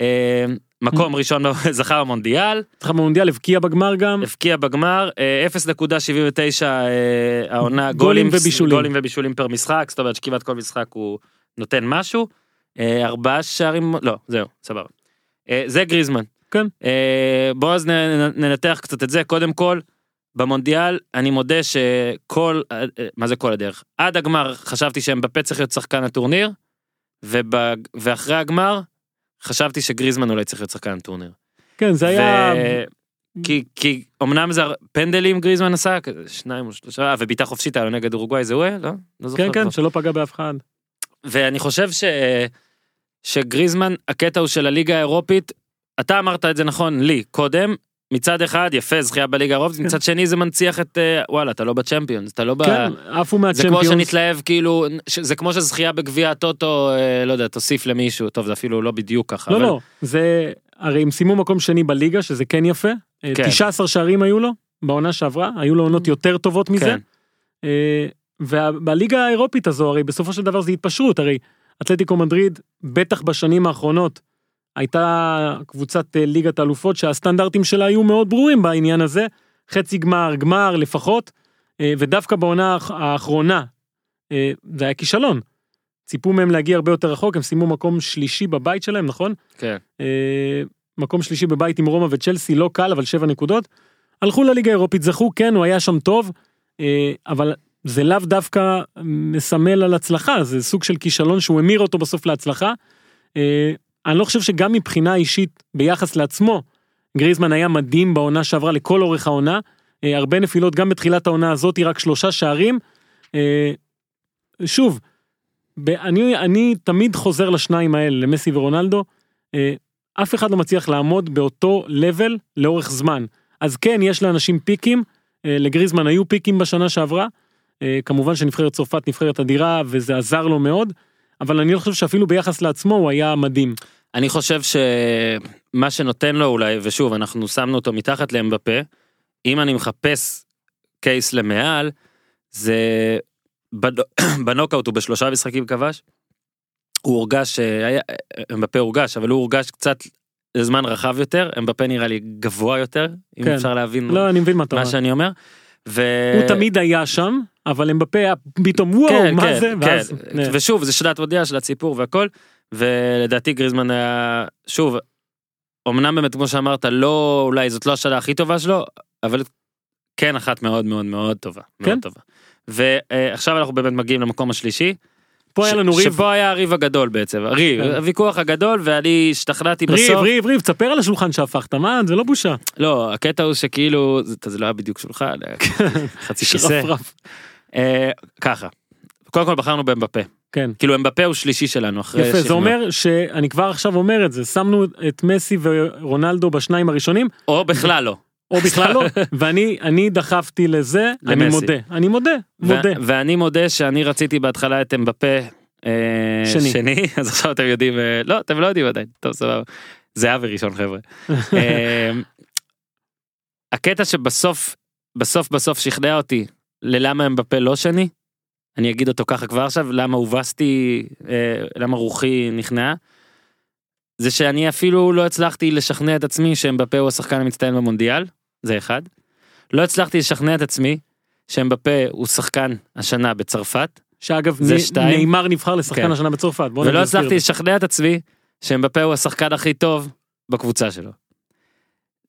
אה, מקום ראשון זכה במונדיאל, זכה במונדיאל הבקיע בגמר גם. הבקיע בגמר, אה, 0.79 אה, העונה, גולים ובישולים. גולים ובישולים פר משחק, זאת אומרת שכמעט כל משחק הוא נותן משהו. אה, ארבעה שערים, לא, זהו, סבבה. אה, זה גריזמן. כן. אה, בוא אז ננתח קצת את זה, קודם כל, במונדיאל אני מודה שכל, מה זה כל הדרך? עד הגמר חשבתי שאמבפה צריך להיות שחקן הטורניר, ובג- ואחרי הגמר חשבתי שגריזמן אולי צריך להיות שחקן הטורניר. כן זה היה ו... כי, כי אמנם זה פנדלים גריזמן עשה, כזה שניים או שלושה, אה, ובעיטה חופשית היה לו נגד אורוגוואי זה הוא היה? לא? לא זוכר. כן כן כבר. שלא פגע באף אחד. ואני חושב ש... שגריזמן, הקטע הוא של הליגה האירופית, אתה אמרת את זה נכון לי קודם, מצד אחד יפה זכייה בליגה האירופית, כן. מצד שני זה מנציח את אה, וואלה אתה לא בצ'מפיונס, אתה לא ב... כן עפו זה כמו מהצ'מפיונס. שנתלהב כאילו, זה כמו שזכייה בגביע הטוטו, אה, לא יודע, תוסיף למישהו, טוב זה אפילו לא בדיוק ככה. לא אבל- לא זה הרי הם סיימו מקום שני בליגה שזה כן יפה. אה, כן. 19 שערים היו לו בעונה שעברה היו לו עונות יותר טובות מזה. כן. ובליגה האירופית הזו הרי בסופו של דבר זה התפשרות הרי אתלטיקו מדריד בטח בשנים האחרונות הייתה קבוצת אה, ליגת האלופות שהסטנדרטים שלה היו מאוד ברורים בעניין הזה חצי גמר גמר לפחות אה, ודווקא בעונה האח- האחרונה אה, זה היה כישלון. ציפו מהם להגיע הרבה יותר רחוק הם סיימו מקום שלישי בבית שלהם נכון? כן. מקום שלישי בבית עם רומא וצ'לסי לא קל אבל שבע נקודות. הלכו לליגה האירופית זכו כן הוא היה שם טוב אבל זה לאו דווקא מסמל על הצלחה זה סוג של כישלון שהוא המיר אותו בסוף להצלחה. אני לא חושב שגם מבחינה אישית ביחס לעצמו גריזמן היה מדהים בעונה שעברה לכל אורך העונה אה, הרבה נפילות גם בתחילת העונה הזאת רק שלושה שערים. אה, שוב אני אני תמיד חוזר לשניים האלה למסי ורונלדו. אה, אף אחד לא מצליח לעמוד באותו לבל לאורך זמן. אז כן, יש לאנשים פיקים, אה, לגריזמן היו פיקים בשנה שעברה, אה, כמובן שנבחרת צרפת נבחרת אדירה וזה עזר לו מאוד, אבל אני לא חושב שאפילו ביחס לעצמו הוא היה מדהים. אני חושב שמה שנותן לו אולי, ושוב, אנחנו שמנו אותו מתחת לאמבפה, אם אני מחפש קייס למעל, זה בנוקאוט הוא בשלושה משחקים כבש. הוא הורגש, אמבפה הורגש, אבל הוא הורגש קצת לזמן רחב יותר, אמבפה נראה לי גבוה יותר, אם כן. אפשר להבין לא, אני מבין מה מה. שאני אומר. ו... הוא תמיד היה שם, אבל אמבפה היה פתאום וואו, כן, מה כן, זה? כן. ואז... אה, ושוב זה שלט מודיע שלט סיפור והכל ולדעתי גריזמן היה שוב אמנם באמת כמו שאמרת לא אולי זאת לא השאלה הכי טובה שלו אבל כן אחת מאוד מאוד מאוד טובה מאוד כן. טובה. ועכשיו אנחנו באמת מגיעים למקום השלישי. פה היה לנו ריב, שפה היה הריב הגדול בעצם הריב כן. הוויכוח הגדול ואני השתכנעתי ריב, בסוף ריב, ריב, תספר על השולחן שהפכת, מה? זה לא בושה. לא הקטע הוא שכאילו זה, לא היה בדיוק שולחן היה חצי כיסא. אה, ככה. קודם כל בחרנו באמבפה. כן. כאילו אמבפה הוא שלישי שלנו אחרי יפה, זה. אומר שאני כבר עכשיו אומר את זה, שמנו את מסי ורונלדו בשניים הראשונים, או בכלל לא. או בכלל לא, ואני אני דחפתי לזה, אני. מודה, אני מודה, מודה. ואני מודה שאני רציתי בהתחלה את אמבפה אה, שני. שני אז עכשיו אתם יודעים אה, לא אתם לא יודעים עדיין טוב סבבה. זה אבי ראשון חבר'ה. אה, הקטע שבסוף בסוף בסוף שכנע אותי ללמה אמבפה לא שני. אני אגיד אותו ככה כבר עכשיו למה הובסתי למה רוחי נכנעה. זה שאני אפילו לא הצלחתי לשכנע את עצמי שאמבפה הוא השחקן המצטיין במונדיאל זה אחד. לא הצלחתי לשכנע את עצמי שאמבפה הוא שחקן השנה בצרפת שאגב זה שתיים. נאמר נבחר לשחקן כן. השנה בצרפת, ולא הצלחתי זה. לשכנע את עצמי שאמבפה הוא השחקן הכי טוב בקבוצה שלו.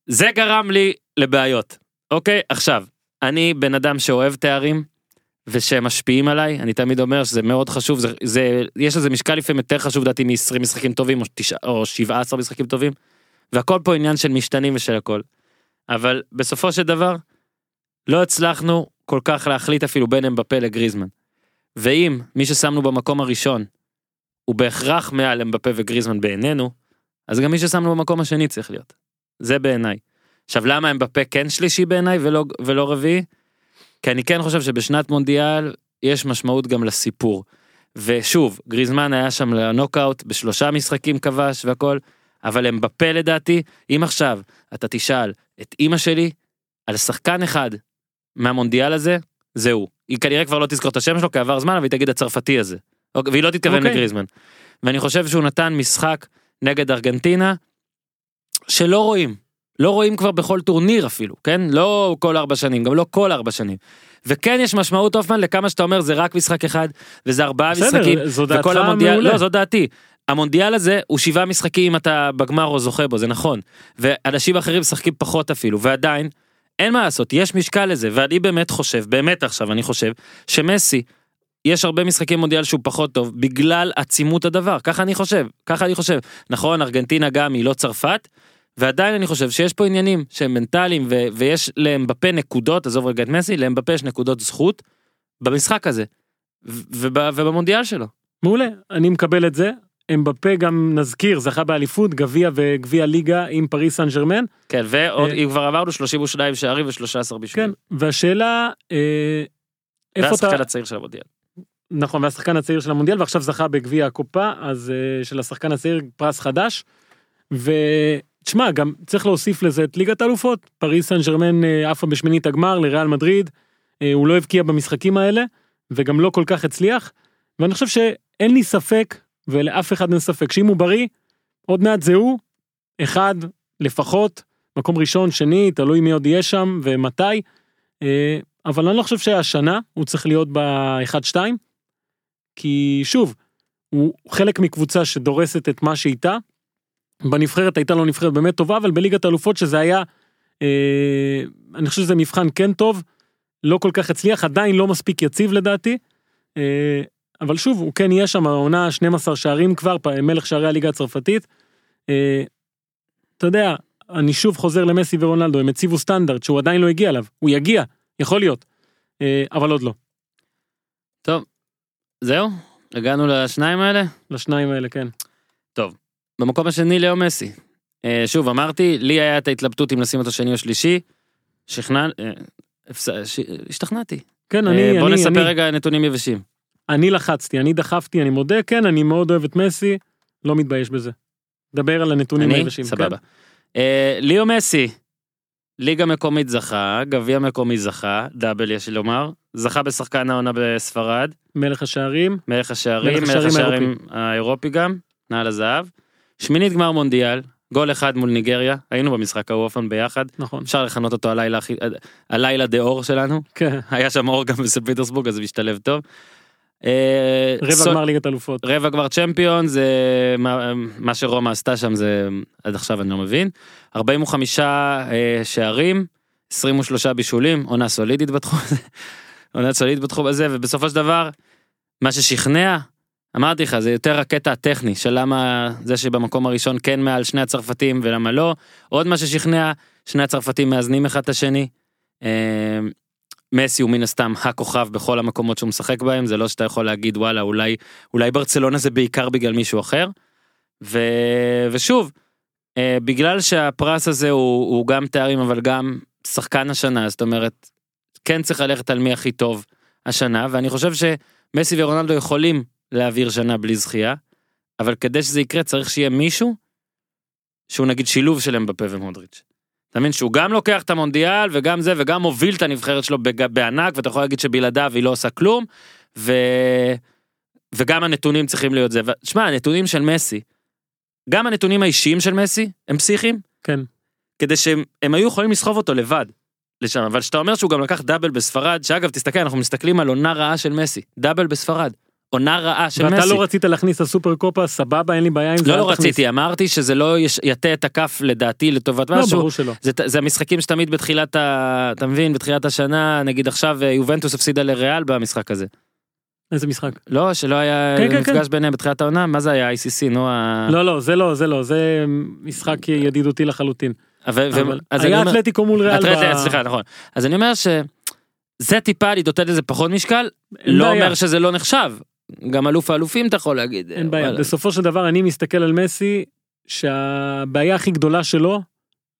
זה גרם לי לבעיות. אוקיי, עכשיו, אני בן אדם שאוהב תארים ושהם משפיעים עליי, אני תמיד אומר שזה מאוד חשוב, זה, זה, יש לזה משקל לפעמים יותר חשוב לדעתי מ-20 משחקים טובים או, 9, או 17 משחקים טובים, והכל פה עניין של משתנים ושל הכל. אבל בסופו של דבר, לא הצלחנו כל כך להחליט אפילו בין אמבפה לגריזמן. ואם מי ששמנו במקום הראשון הוא בהכרח מעל אמבפה וגריזמן בעינינו, אז גם מי ששמנו במקום השני צריך להיות. זה בעיניי. עכשיו למה אמבפה כן שלישי בעיניי ולא, ולא רביעי? כי אני כן חושב שבשנת מונדיאל יש משמעות גם לסיפור. ושוב, גריזמן היה שם לנוקאוט, בשלושה משחקים כבש והכל, אבל אמבפה לדעתי, אם עכשיו אתה תשאל את אימא שלי על שחקן אחד מהמונדיאל הזה, זהו. היא כנראה כבר לא תזכור את השם שלו כי עבר זמן, אבל היא תגיד הצרפתי הזה. אוקיי, והיא לא תתכוון אוקיי. לגריזמן. ואני חושב שהוא נתן משחק נגד ארגנטינה, שלא רואים. לא רואים כבר בכל טורניר אפילו, כן? לא כל ארבע שנים, גם לא כל ארבע שנים. וכן יש משמעות הופמן לכמה שאתה אומר זה רק משחק אחד, וזה ארבעה בסדר, משחקים, זו דעתך וכל המונדיאל, מעולה. לא זו דעתי. המונדיאל הזה הוא שבעה משחקים אם אתה בגמר או זוכה בו, זה נכון. ואנשים אחרים משחקים פחות אפילו, ועדיין, אין מה לעשות, יש משקל לזה, ואני באמת חושב, באמת עכשיו אני חושב, שמסי, יש הרבה משחקי מונדיאל שהוא פחות טוב, בגלל עצימות הדבר, ככה אני חושב, ככה אני חושב. נכון, ארגנטינה גם היא לא צרפת, ועדיין אני חושב שיש פה עניינים שהם מנטליים, ו- ויש לאמבפה נקודות, עזוב רגע את מסי, לאמבפה יש נקודות זכות במשחק הזה, ו- וב- ובמונדיאל שלו. מעולה, אני מקבל את זה. אמבפה גם נזכיר, זכה באליפות, גביע וגביע ליגה עם פריס סן ג'רמן. כן, ועוד, אה, אם כבר עברנו 32 שערים ו-13 כן, בישולים. והשאלה, אה, איפה אתה... והשחקן הצעיר של המונדיאל. נכון, והשחקן הצעיר של המונדיאל, ועכשיו זכה בגביע הקופה, אז אה, של השחקן הצעיר פרס חדש. ותשמע, גם צריך להוסיף לזה את ליגת האלופות. פריס סן ג'רמן עפה בשמינית הגמר לריאל מדריד, הוא לא הבקיע במשחקים האלה, וגם לא כל כך הצליח. ואני חושב שאין לי ספק, ולאף אחד אין ספק, שאם הוא בריא, עוד מעט זה הוא, אחד לפחות, מקום ראשון, שני, תלוי מי עוד יהיה שם ומתי. אה, אבל אני לא חושב שהשנה הוא צריך להיות ב-1-2. כי שוב, הוא חלק מקבוצה שדורסת את מה שאיתה. בנבחרת הייתה לו נבחרת באמת טובה, אבל בליגת האלופות שזה היה, אה, אני חושב שזה מבחן כן טוב, לא כל כך הצליח, עדיין לא מספיק יציב לדעתי. אה, אבל שוב, הוא כן יהיה שם, העונה 12 שערים כבר, מלך שערי הליגה הצרפתית. אה, אתה יודע, אני שוב חוזר למסי ורונלדו, הם הציבו סטנדרט שהוא עדיין לא הגיע אליו, הוא יגיע, יכול להיות, אה, אבל עוד לא, טוב, זהו? הגענו לשניים האלה? לשניים האלה, כן. במקום השני לאו מסי. אה, שוב אמרתי לי היה את ההתלבטות אם לשים אותו שני או שלישי. שכנע... אה, הפס- ש- השתכנעתי. כן, אני, בוא אני, נספר אני, רגע נתונים יבשים. אני לחצתי, אני דחפתי, אני מודה, כן, אני מאוד אוהב את מסי, לא מתבייש בזה. דבר על הנתונים אני? היבשים. סבבה. כן? אה, ליאו מסי. ליגה מקומית זכה, גביע מקומי זכה, דאבל יש לי לומר, זכה בשחקן העונה בספרד, מלך השערים, מלך השערים, מלך מלך השערים השערים האירופי גם, נעל הזהב, שמינית גמר מונדיאל, גול אחד מול ניגריה, היינו במשחק ההוא אופן ביחד, נכון. אפשר לכנות אותו הלילה הכי, הלילה דה אור שלנו, כן, היה שם אור גם בסן פיטרסבורג אז זה משתלב טוב. אה, רבע גמר ליגת אלופות. רבע גמר צ'מפיון זה מה, מה שרומא עשתה שם זה עד עכשיו אני לא מבין 45 אה, שערים 23 בישולים עונה סולידית בתחום הזה עונה סולידית בתחום הזה ובסופו של דבר מה ששכנע אמרתי לך זה יותר הקטע הטכני של למה זה שבמקום הראשון כן מעל שני הצרפתים ולמה לא עוד מה ששכנע שני הצרפתים מאזנים אחד את השני. מסי הוא מן הסתם הכוכב בכל המקומות שהוא משחק בהם זה לא שאתה יכול להגיד וואלה אולי אולי ברצלונה זה בעיקר בגלל מישהו אחר. ו... ושוב אה, בגלל שהפרס הזה הוא, הוא גם תארים אבל גם שחקן השנה זאת אומרת כן צריך ללכת על מי הכי טוב השנה ואני חושב שמסי ורונלדו יכולים להעביר שנה בלי זכייה אבל כדי שזה יקרה צריך שיהיה מישהו שהוא נגיד שילוב של אמבפה ומודריץ'. אתה מבין שהוא גם לוקח את המונדיאל וגם זה וגם מוביל את הנבחרת שלו בג... בענק ואתה יכול להגיד שבלעדיו היא לא עושה כלום ו... וגם הנתונים צריכים להיות זה. שמע הנתונים של מסי גם הנתונים האישיים של מסי הם פסיכיים כן. כדי שהם הם היו יכולים לסחוב אותו לבד. לשם אבל שאתה אומר שהוא גם לקח דאבל בספרד שאגב תסתכל אנחנו מסתכלים על עונה רעה של מסי דאבל בספרד עונה רעה של מסי. ואתה לא רצית להכניס את הסופר קופה סבבה אין לי בעיה עם זה. לא, אל לא תכניס. רציתי, אמרתי שזה לא יטה את הכף לדעתי לטובת לא משהו. ברור שלא. זה, זה המשחקים שתמיד בתחילת ה... אתה מבין? בתחילת השנה, נגיד עכשיו אה, יובנטוס הפסידה לריאל במשחק הזה. איזה משחק. לא, שלא היה כן, כן, מפגש ביניהם בתחילת העונה, מה זה היה ICC, נו, ה... לא לא זה לא זה לא זה משחק ידידותי לחלוטין. אבל אז אני היה אתלטיקו מול ריאל. אתלטי- ב- סליחה, נכון. אז אני אומר ש... זה טיפה נותן לזה פחות משקל, לא. אומר שזה לא נחשב. גם אלוף האלופים אתה יכול להגיד. אין בעיה בסופו של דבר אני מסתכל על מסי שהבעיה הכי גדולה שלו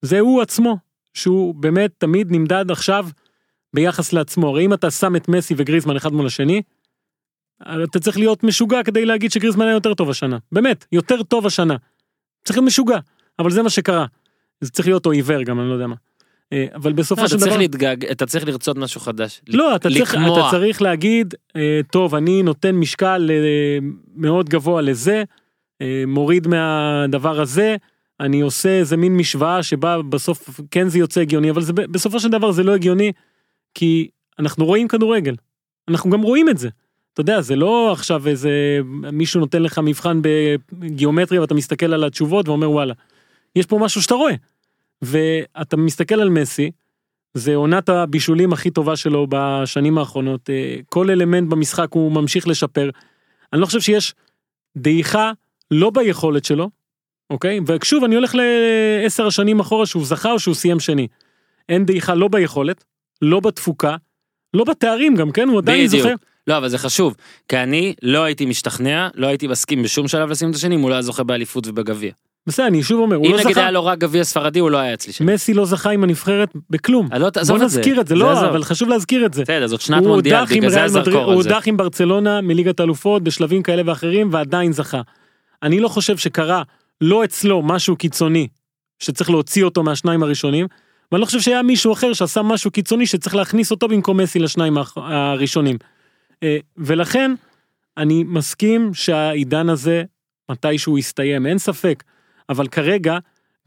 זה הוא עצמו שהוא באמת תמיד נמדד עכשיו ביחס לעצמו הרי אם אתה שם את מסי וגריזמן אחד מול השני. אתה צריך להיות משוגע כדי להגיד שגריזמן היה יותר טוב השנה באמת יותר טוב השנה. צריך להיות משוגע אבל זה מה שקרה. זה צריך להיות או עיוור גם אני לא יודע מה. אה, אבל לא, בסופו אתה של צריך דבר להתגעג, אתה צריך לרצות משהו חדש. לא אתה צריך. אתה צריך להגיד אה, טוב אני נותן משקל אה, מאוד גבוה לזה מוריד מהדבר הזה אני עושה איזה מין משוואה שבה בסוף כן זה יוצא הגיוני אבל זה בסופו של דבר זה לא הגיוני כי אנחנו רואים כדורגל אנחנו גם רואים את זה. אתה יודע זה לא עכשיו איזה מישהו נותן לך מבחן בגיאומטריה ואתה מסתכל על התשובות ואומר וואלה יש פה משהו שאתה רואה. ואתה מסתכל על מסי זה עונת הבישולים הכי טובה שלו בשנים האחרונות אה, כל אלמנט במשחק הוא ממשיך לשפר. אני לא חושב שיש דעיכה לא ביכולת שלו אוקיי ושוב אני הולך לעשר השנים אחורה שהוא זכה או שהוא סיים שני. אין דעיכה לא ביכולת לא בתפוקה לא בתארים גם כן הוא עדיין בדיוק. זוכר. לא, אבל זה חשוב, כי אני לא הייתי משתכנע, לא הייתי מסכים בשום שלב לשים את השני אם הוא לא היה זוכה באליפות ובגביע. בסדר אני שוב אומר הוא אם לא נגיד זכה. היה לו רק גביע ספרדי הוא לא היה אצלי שם. מסי לא זכה עם הנבחרת בכלום. לא תעזוב בוא את זה. נזכיר את זה לא. אבל חשוב להזכיר את זה. בסדר, זאת שנת הוא מונדיאל, בגלל זה הזרקור הוא על זה. הודח עם ברצלונה מליגת אלופות בשלבים כאלה ואחרים ועדיין זכה. אני לא חושב שקרה לא אצלו משהו קיצוני שצריך להוציא אותו מהשניים הראשונים. ואני לא חושב שהיה מישהו אחר שעשה משהו קיצוני שצריך להכניס אותו במקום מסי לשניים הראשונים. אה, ולכן אני מסכים שהעידן הזה מתישהו יסתיים אין ספק אבל כרגע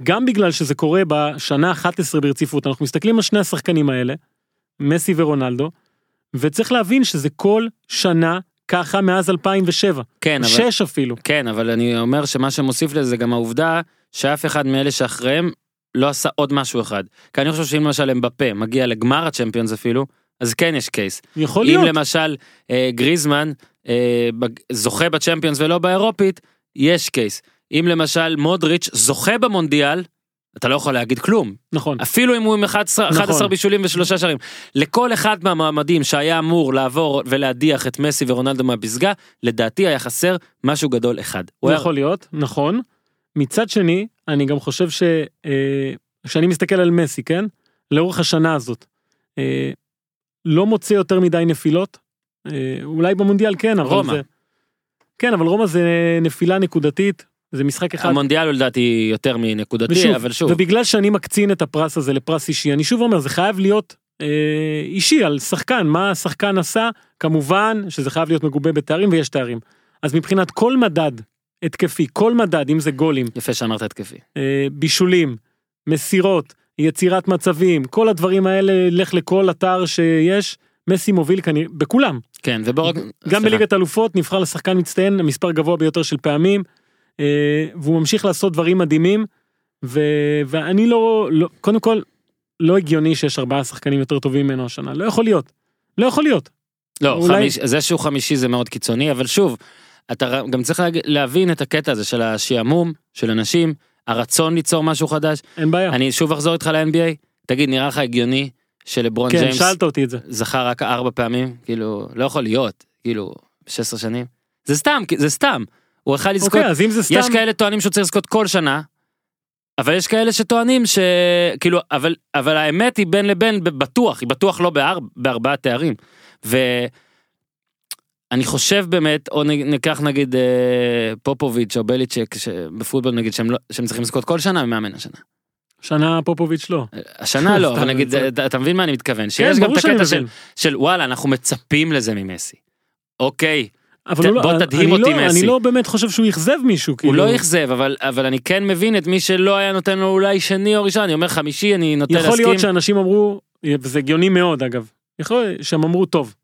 גם בגלל שזה קורה בשנה 11 ברציפות אנחנו מסתכלים על שני השחקנים האלה מסי ורונלדו וצריך להבין שזה כל שנה ככה מאז 2007 כן, אבל... שש אפילו כן, אבל אני אומר שמה שמוסיף לזה זה גם העובדה שאף אחד מאלה שאחריהם לא עשה עוד משהו אחד. כי אני חושב שאם למשל אמבפה מגיע לגמר הצ'מפיונס אפילו, אז כן יש קייס. יכול אם להיות למשל אה, גריזמן אה, זוכה בצ'מפיונס ולא באירופית, יש קייס. אם למשל מודריץ' זוכה במונדיאל, אתה לא יכול להגיד כלום. נכון אפילו אם הוא עם 11, נכון. 11 בישולים ושלושה שערים. לכל אחד מהמועמדים שהיה אמור לעבור ולהדיח את מסי ורונלדו מהפסגה, לדעתי היה חסר משהו גדול אחד. הוא היה- יכול להיות נכון מצד שני אני גם חושב ש... אה, כשאני מסתכל על מסי כן לאורך השנה הזאת אה, לא מוצא יותר מדי נפילות אה, אולי במונדיאל כן אבל רומא. זה כן אבל רומא זה נפילה נקודתית זה משחק אחד. המונדיאל לדעתי יותר מנקודתי, ושוב, אבל שוב, ובגלל שאני מקצין את הפרס הזה לפרס אישי אני שוב אומר זה חייב להיות אה, אישי על שחקן. מה השחקן עשה? כמובן שזה חייב להיות מגובה בתארים ויש תארים. אז מבחינת כל מדד התקפי כל מדד אם זה גולים יפה שאמרת התקפי. אה, בישולים מסירות יצירת מצבים כל הדברים האלה לך לכל אתר שיש מסי מוביל כנראה בכולם. כן, ובוא רק... גם סליחה. בליגת אלופות נבחר לשחקן מצטיין המספר גבוה ביותר של פעמים והוא ממשיך לעשות דברים מדהימים ו, ואני לא, לא קודם כל לא הגיוני שיש ארבעה שחקנים יותר טובים ממנו השנה לא יכול להיות לא יכול להיות לא, אולי- חמיש, זה שהוא חמישי זה מאוד קיצוני, אבל שוב, אתה גם צריך להג- להבין את הקטע הזה של השעמום, של אנשים, הרצון ליצור משהו חדש. אין בעיה אני שוב אחזור איתך ל-NBA, תגיד, נראה לך הגיוני שלברון כן, ג'יימס שאלת אותי את זה. זכה רק ארבע פעמים, כאילו, לא יכול להיות, כאילו, 16 שנים. זה סתם, זה סתם. הוא יכל לזכות, אוקיי, אז אם זה סתם... יש כאלה טוענים שהוא צריך לזכות כל שנה, אבל יש כאלה שטוענים ש... כאילו, אבל, אבל האמת היא בין לבין בטוח, היא בטוח לא באר... בארבעה תארים. ואני חושב באמת, או ניקח נגיד אה, פופוביץ' או בליצ'ק, בפוטבול נגיד שהם, לא, שהם צריכים לזכות כל שנה ממאמן השנה. שנה פופוביץ' לא. השנה לא, אבל נגיד, אתה, מבין מה אני מתכוון? כן, שיש גם את הקטע של. של וואלה, אנחנו מצפים לזה ממסי. אוקיי, אבל ת- הוא לא- בוא תדהים לא- אותי, מסי. אני לא באמת חושב שהוא אכזב מישהו, הוא כאילו. לא אכזב, אבל, אבל אני כן מבין את מי שלא היה נותן לו אולי שני או ראשון, אני אומר חמישי, אני נוטה יכול להסכים. להיות שאנשים אמרו, וזה הגיוני מאוד אגב, יכול להיות שהם אמרו טוב,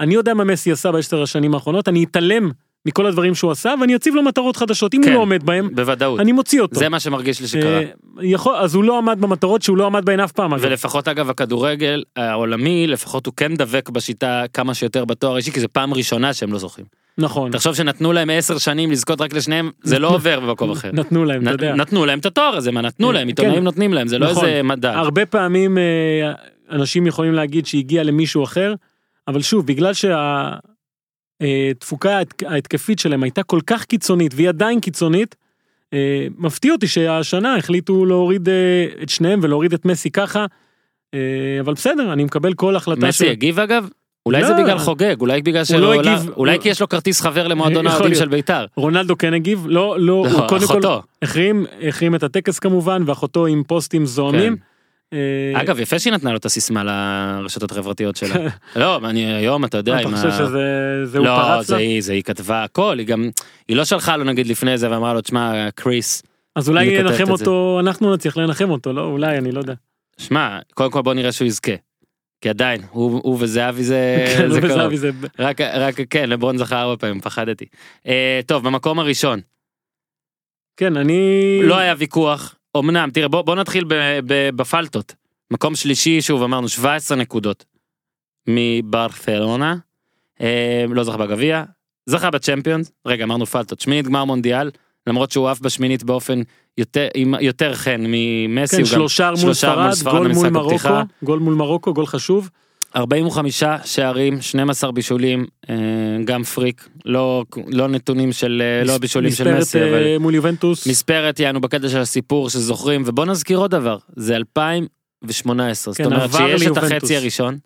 אני יודע מה מסי עשה בעשר השנים האחרונות, אני אתעלם מכל הדברים שהוא עשה ואני אציב לו מטרות חדשות, אם כן. הוא לא עומד בהם, בוודאות. אני מוציא אותו. זה מה שמרגיש לי שקרה. אה, יכול, אז הוא לא עמד במטרות שהוא לא עמד בהן אף פעם. אגב. ולפחות אגב הכדורגל העולמי לפחות הוא כן דבק בשיטה כמה שיותר בתואר אישי כי זה פעם ראשונה שהם לא זוכים. נכון, תחשוב שנתנו להם עשר שנים לזכות רק לשניהם זה לא עובר במקום אחר. נתנו להם, אתה יודע. נתנו להם את התואר הזה מה נתנו להם כן. עיתונאים נותנים להם זה לא נכון. איזה מדע. הרבה פעמים אה, אנשים יכולים להגיד שהגיע למישהו אחר, אבל שוב, בגלל שהתפוקה ההתקפית שלהם הייתה כל כך קיצונית, והיא עדיין קיצונית, אה, מפתיע אותי שהשנה החליטו להוריד אה, את שניהם ולהוריד את מסי ככה, אה, אבל בסדר, אני מקבל כל החלטה מסי הגיב אגב? אולי זה לא. בגלל חוגג אולי בגלל שלא לא עולה- הגיב- אולי הוא- כי יש לו כרטיס חבר למועדון יכול האוהדים. של בית"ר. רונלדו כן הגיב, לא, לא, לא, הוא קודם כל. החרים, החרים את הטקס כמובן, ואחותו עם פוסטים זועמים. אה, אגב יפה שהיא נתנה לו את הסיסמה לרשתות החברתיות שלה. לא אני היום אתה יודע אתה עם חושב ה- שזה זה הוא לא, פרץ זה לה? היא, זה היא כתבה הכל, היא גם, היא לא שלחה לו נגיד לפני זה ואמרה לו, תשמע, קריס, אז אולי ננחם זה. אותו, אנחנו נצליח לנחם אותו, לא? אולי, אני לא יודע. שמע, קודם כל בוא נראה שהוא יזכה. כי עדיין, הוא, הוא וזהבי זה, כן, זה קרוב. זה... רק, רק, כן, לברון זכה ארבע פעמים, פחדתי. אה, טוב, במקום הראשון, כן, אני... לא היה ויכוח, אמנם, תראה, בוא, בוא נתחיל ב, ב, בפלטות. מקום שלישי, שוב אמרנו, 17 נקודות מברסלונה, אה, לא זכה בגביע, זכה בצ'מפיונס, רגע, אמרנו פלטות, שמינית גמר מונדיאל, למרות שהוא עף בשמינית באופן יותר, יותר חן ממסי, כן, שלושה מול ספרד, גול מול מרוקו, הפתיחה. גול מול מרוקו, גול חשוב. 45 שערים, 12 בישולים, אה, גם פריק, לא, לא נתונים של, אה, לא בישולים של מספרת, מסי, אבל אה, מול יובנטוס. מספרת יענו בקטע של הסיפור שזוכרים, ובוא נזכיר עוד דבר, זה 2018, זאת כן, אומרת עבר שיש את. החצי הראשון,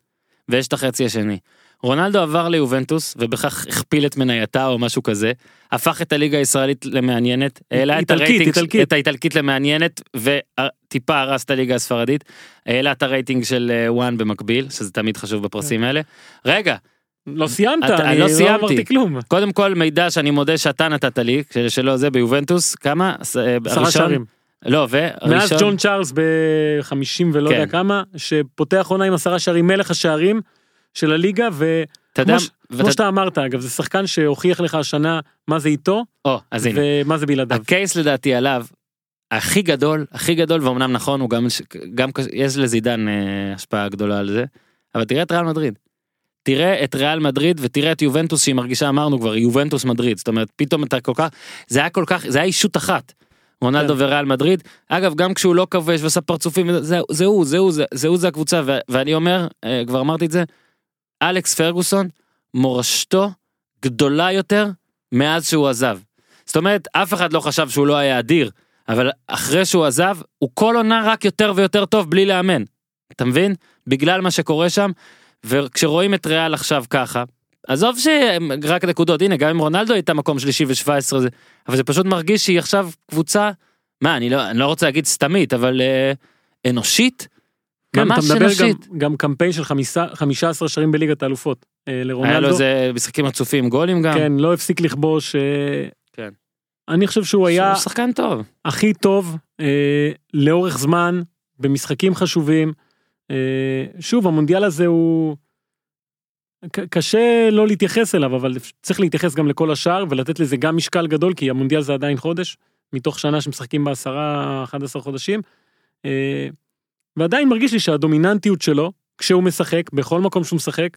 ויש את החצי השני. רונלדו עבר ליובנטוס, ובכך הכפיל את מנייתה או משהו כזה, הפך את הליגה הישראלית למעניינת, העלה את הרייטינג, איטלקית. את האיטלקית למעניינת, וטיפה הרס את הליגה הספרדית, העלה את הרייטינג של אה, וואן במקביל, שזה תמיד חשוב בפרסים האלה. רגע, לא סיימת, אתה- אני לא לא סיימתי. אמרתי כלום. קודם כל מידע שאני מודה שאתה נתת לי, שלא זה ביובנטוס, כמה? אה, עשרה? שערים. לא, מאז והראשון? ג'ון צ'ארלס ב-50 ולא כן. יודע כמה, שפותח עונה עם עשרה שערים, מלך השערים של הליגה, וכמו אתה יודע, כמו שאתה אמרת, אגב, זה שחקן שהוכיח לך השנה מה זה איתו, או, אז הנה, ומה זה בלעדיו. הקייס לדעתי עליו, הכי גדול, הכי גדול, ואומנם נכון, הוא גם, גם יש לזידן אה, השפעה גדולה על זה, אבל תראה את ריאל מדריד. תראה את ריאל מדריד ותראה את יובנטוס שהיא מרגישה אמרנו כבר יובנטוס מדריד זאת אומרת פתאום אתה כל כך זה היה כל כך זה היה אישות אחת. רונלדו כן. וריאל מדריד אגב גם כשהוא לא כבש ועשה פרצופים זה זה הוא זה הוא זה זה הוא זה הקבוצה ו- ואני אומר אה, כבר אמרתי את זה אלכס פרגוסון מורשתו גדולה יותר מאז שהוא עזב. זאת אומרת אף אחד לא חשב שהוא לא היה אדיר אבל אחרי שהוא עזב הוא כל עונה רק יותר ויותר טוב בלי לאמן. אתה מבין? בגלל מה שקורה שם וכשרואים את ריאל עכשיו ככה עזוב שרק נקודות הנה גם אם רונלדו הייתה מקום שלישי ו17 זה אבל זה פשוט מרגיש שהיא עכשיו קבוצה מה אני לא אני לא רוצה להגיד סתמית אבל אה, אנושית. כן, אתה ממש גם, אנושית. גם קמפיין של חמישה, 15 שערים בליגת האלופות אה, היה לו לרונלדו. איזה משחקים רצופים גולים גם. כן, לא הפסיק לכבוש. אה, כן. אני חושב שהוא היה הוא שחקן טוב. הכי טוב אה, לאורך זמן במשחקים חשובים. אה, שוב המונדיאל הזה הוא ק- קשה לא להתייחס אליו אבל צריך להתייחס גם לכל השאר ולתת לזה גם משקל גדול כי המונדיאל זה עדיין חודש מתוך שנה שמשחקים בעשרה 11 חודשים. אה, ועדיין מרגיש לי שהדומיננטיות שלו כשהוא משחק בכל מקום שהוא משחק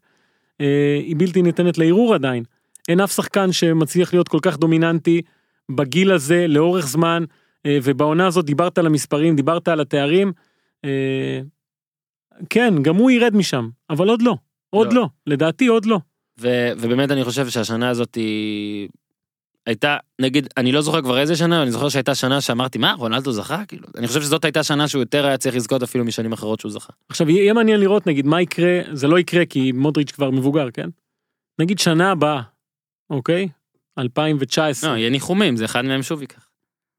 אה, היא בלתי ניתנת לערעור עדיין. אין אף שחקן שמצליח להיות כל כך דומיננטי בגיל הזה לאורך זמן אה, ובעונה הזאת דיברת על המספרים דיברת על התארים. אה, כן, גם הוא ירד משם, אבל עוד לא. עוד לא. לא. לדעתי עוד לא. ו- ובאמת אני חושב שהשנה הזאת היא... הייתה, נגיד, אני לא זוכר כבר איזה שנה, אני זוכר שהייתה שנה שאמרתי, מה, רונלדו זכה? כאילו, אני חושב שזאת הייתה שנה שהוא יותר היה צריך לזכות אפילו משנים אחרות שהוא זכה. עכשיו, יהיה מעניין לראות, נגיד, מה יקרה, זה לא יקרה כי מודריץ' כבר מבוגר, כן? נגיד שנה הבאה, אוקיי? 2019, לא, יהיה ניחומים, זה אחד מהם שוב ייקח.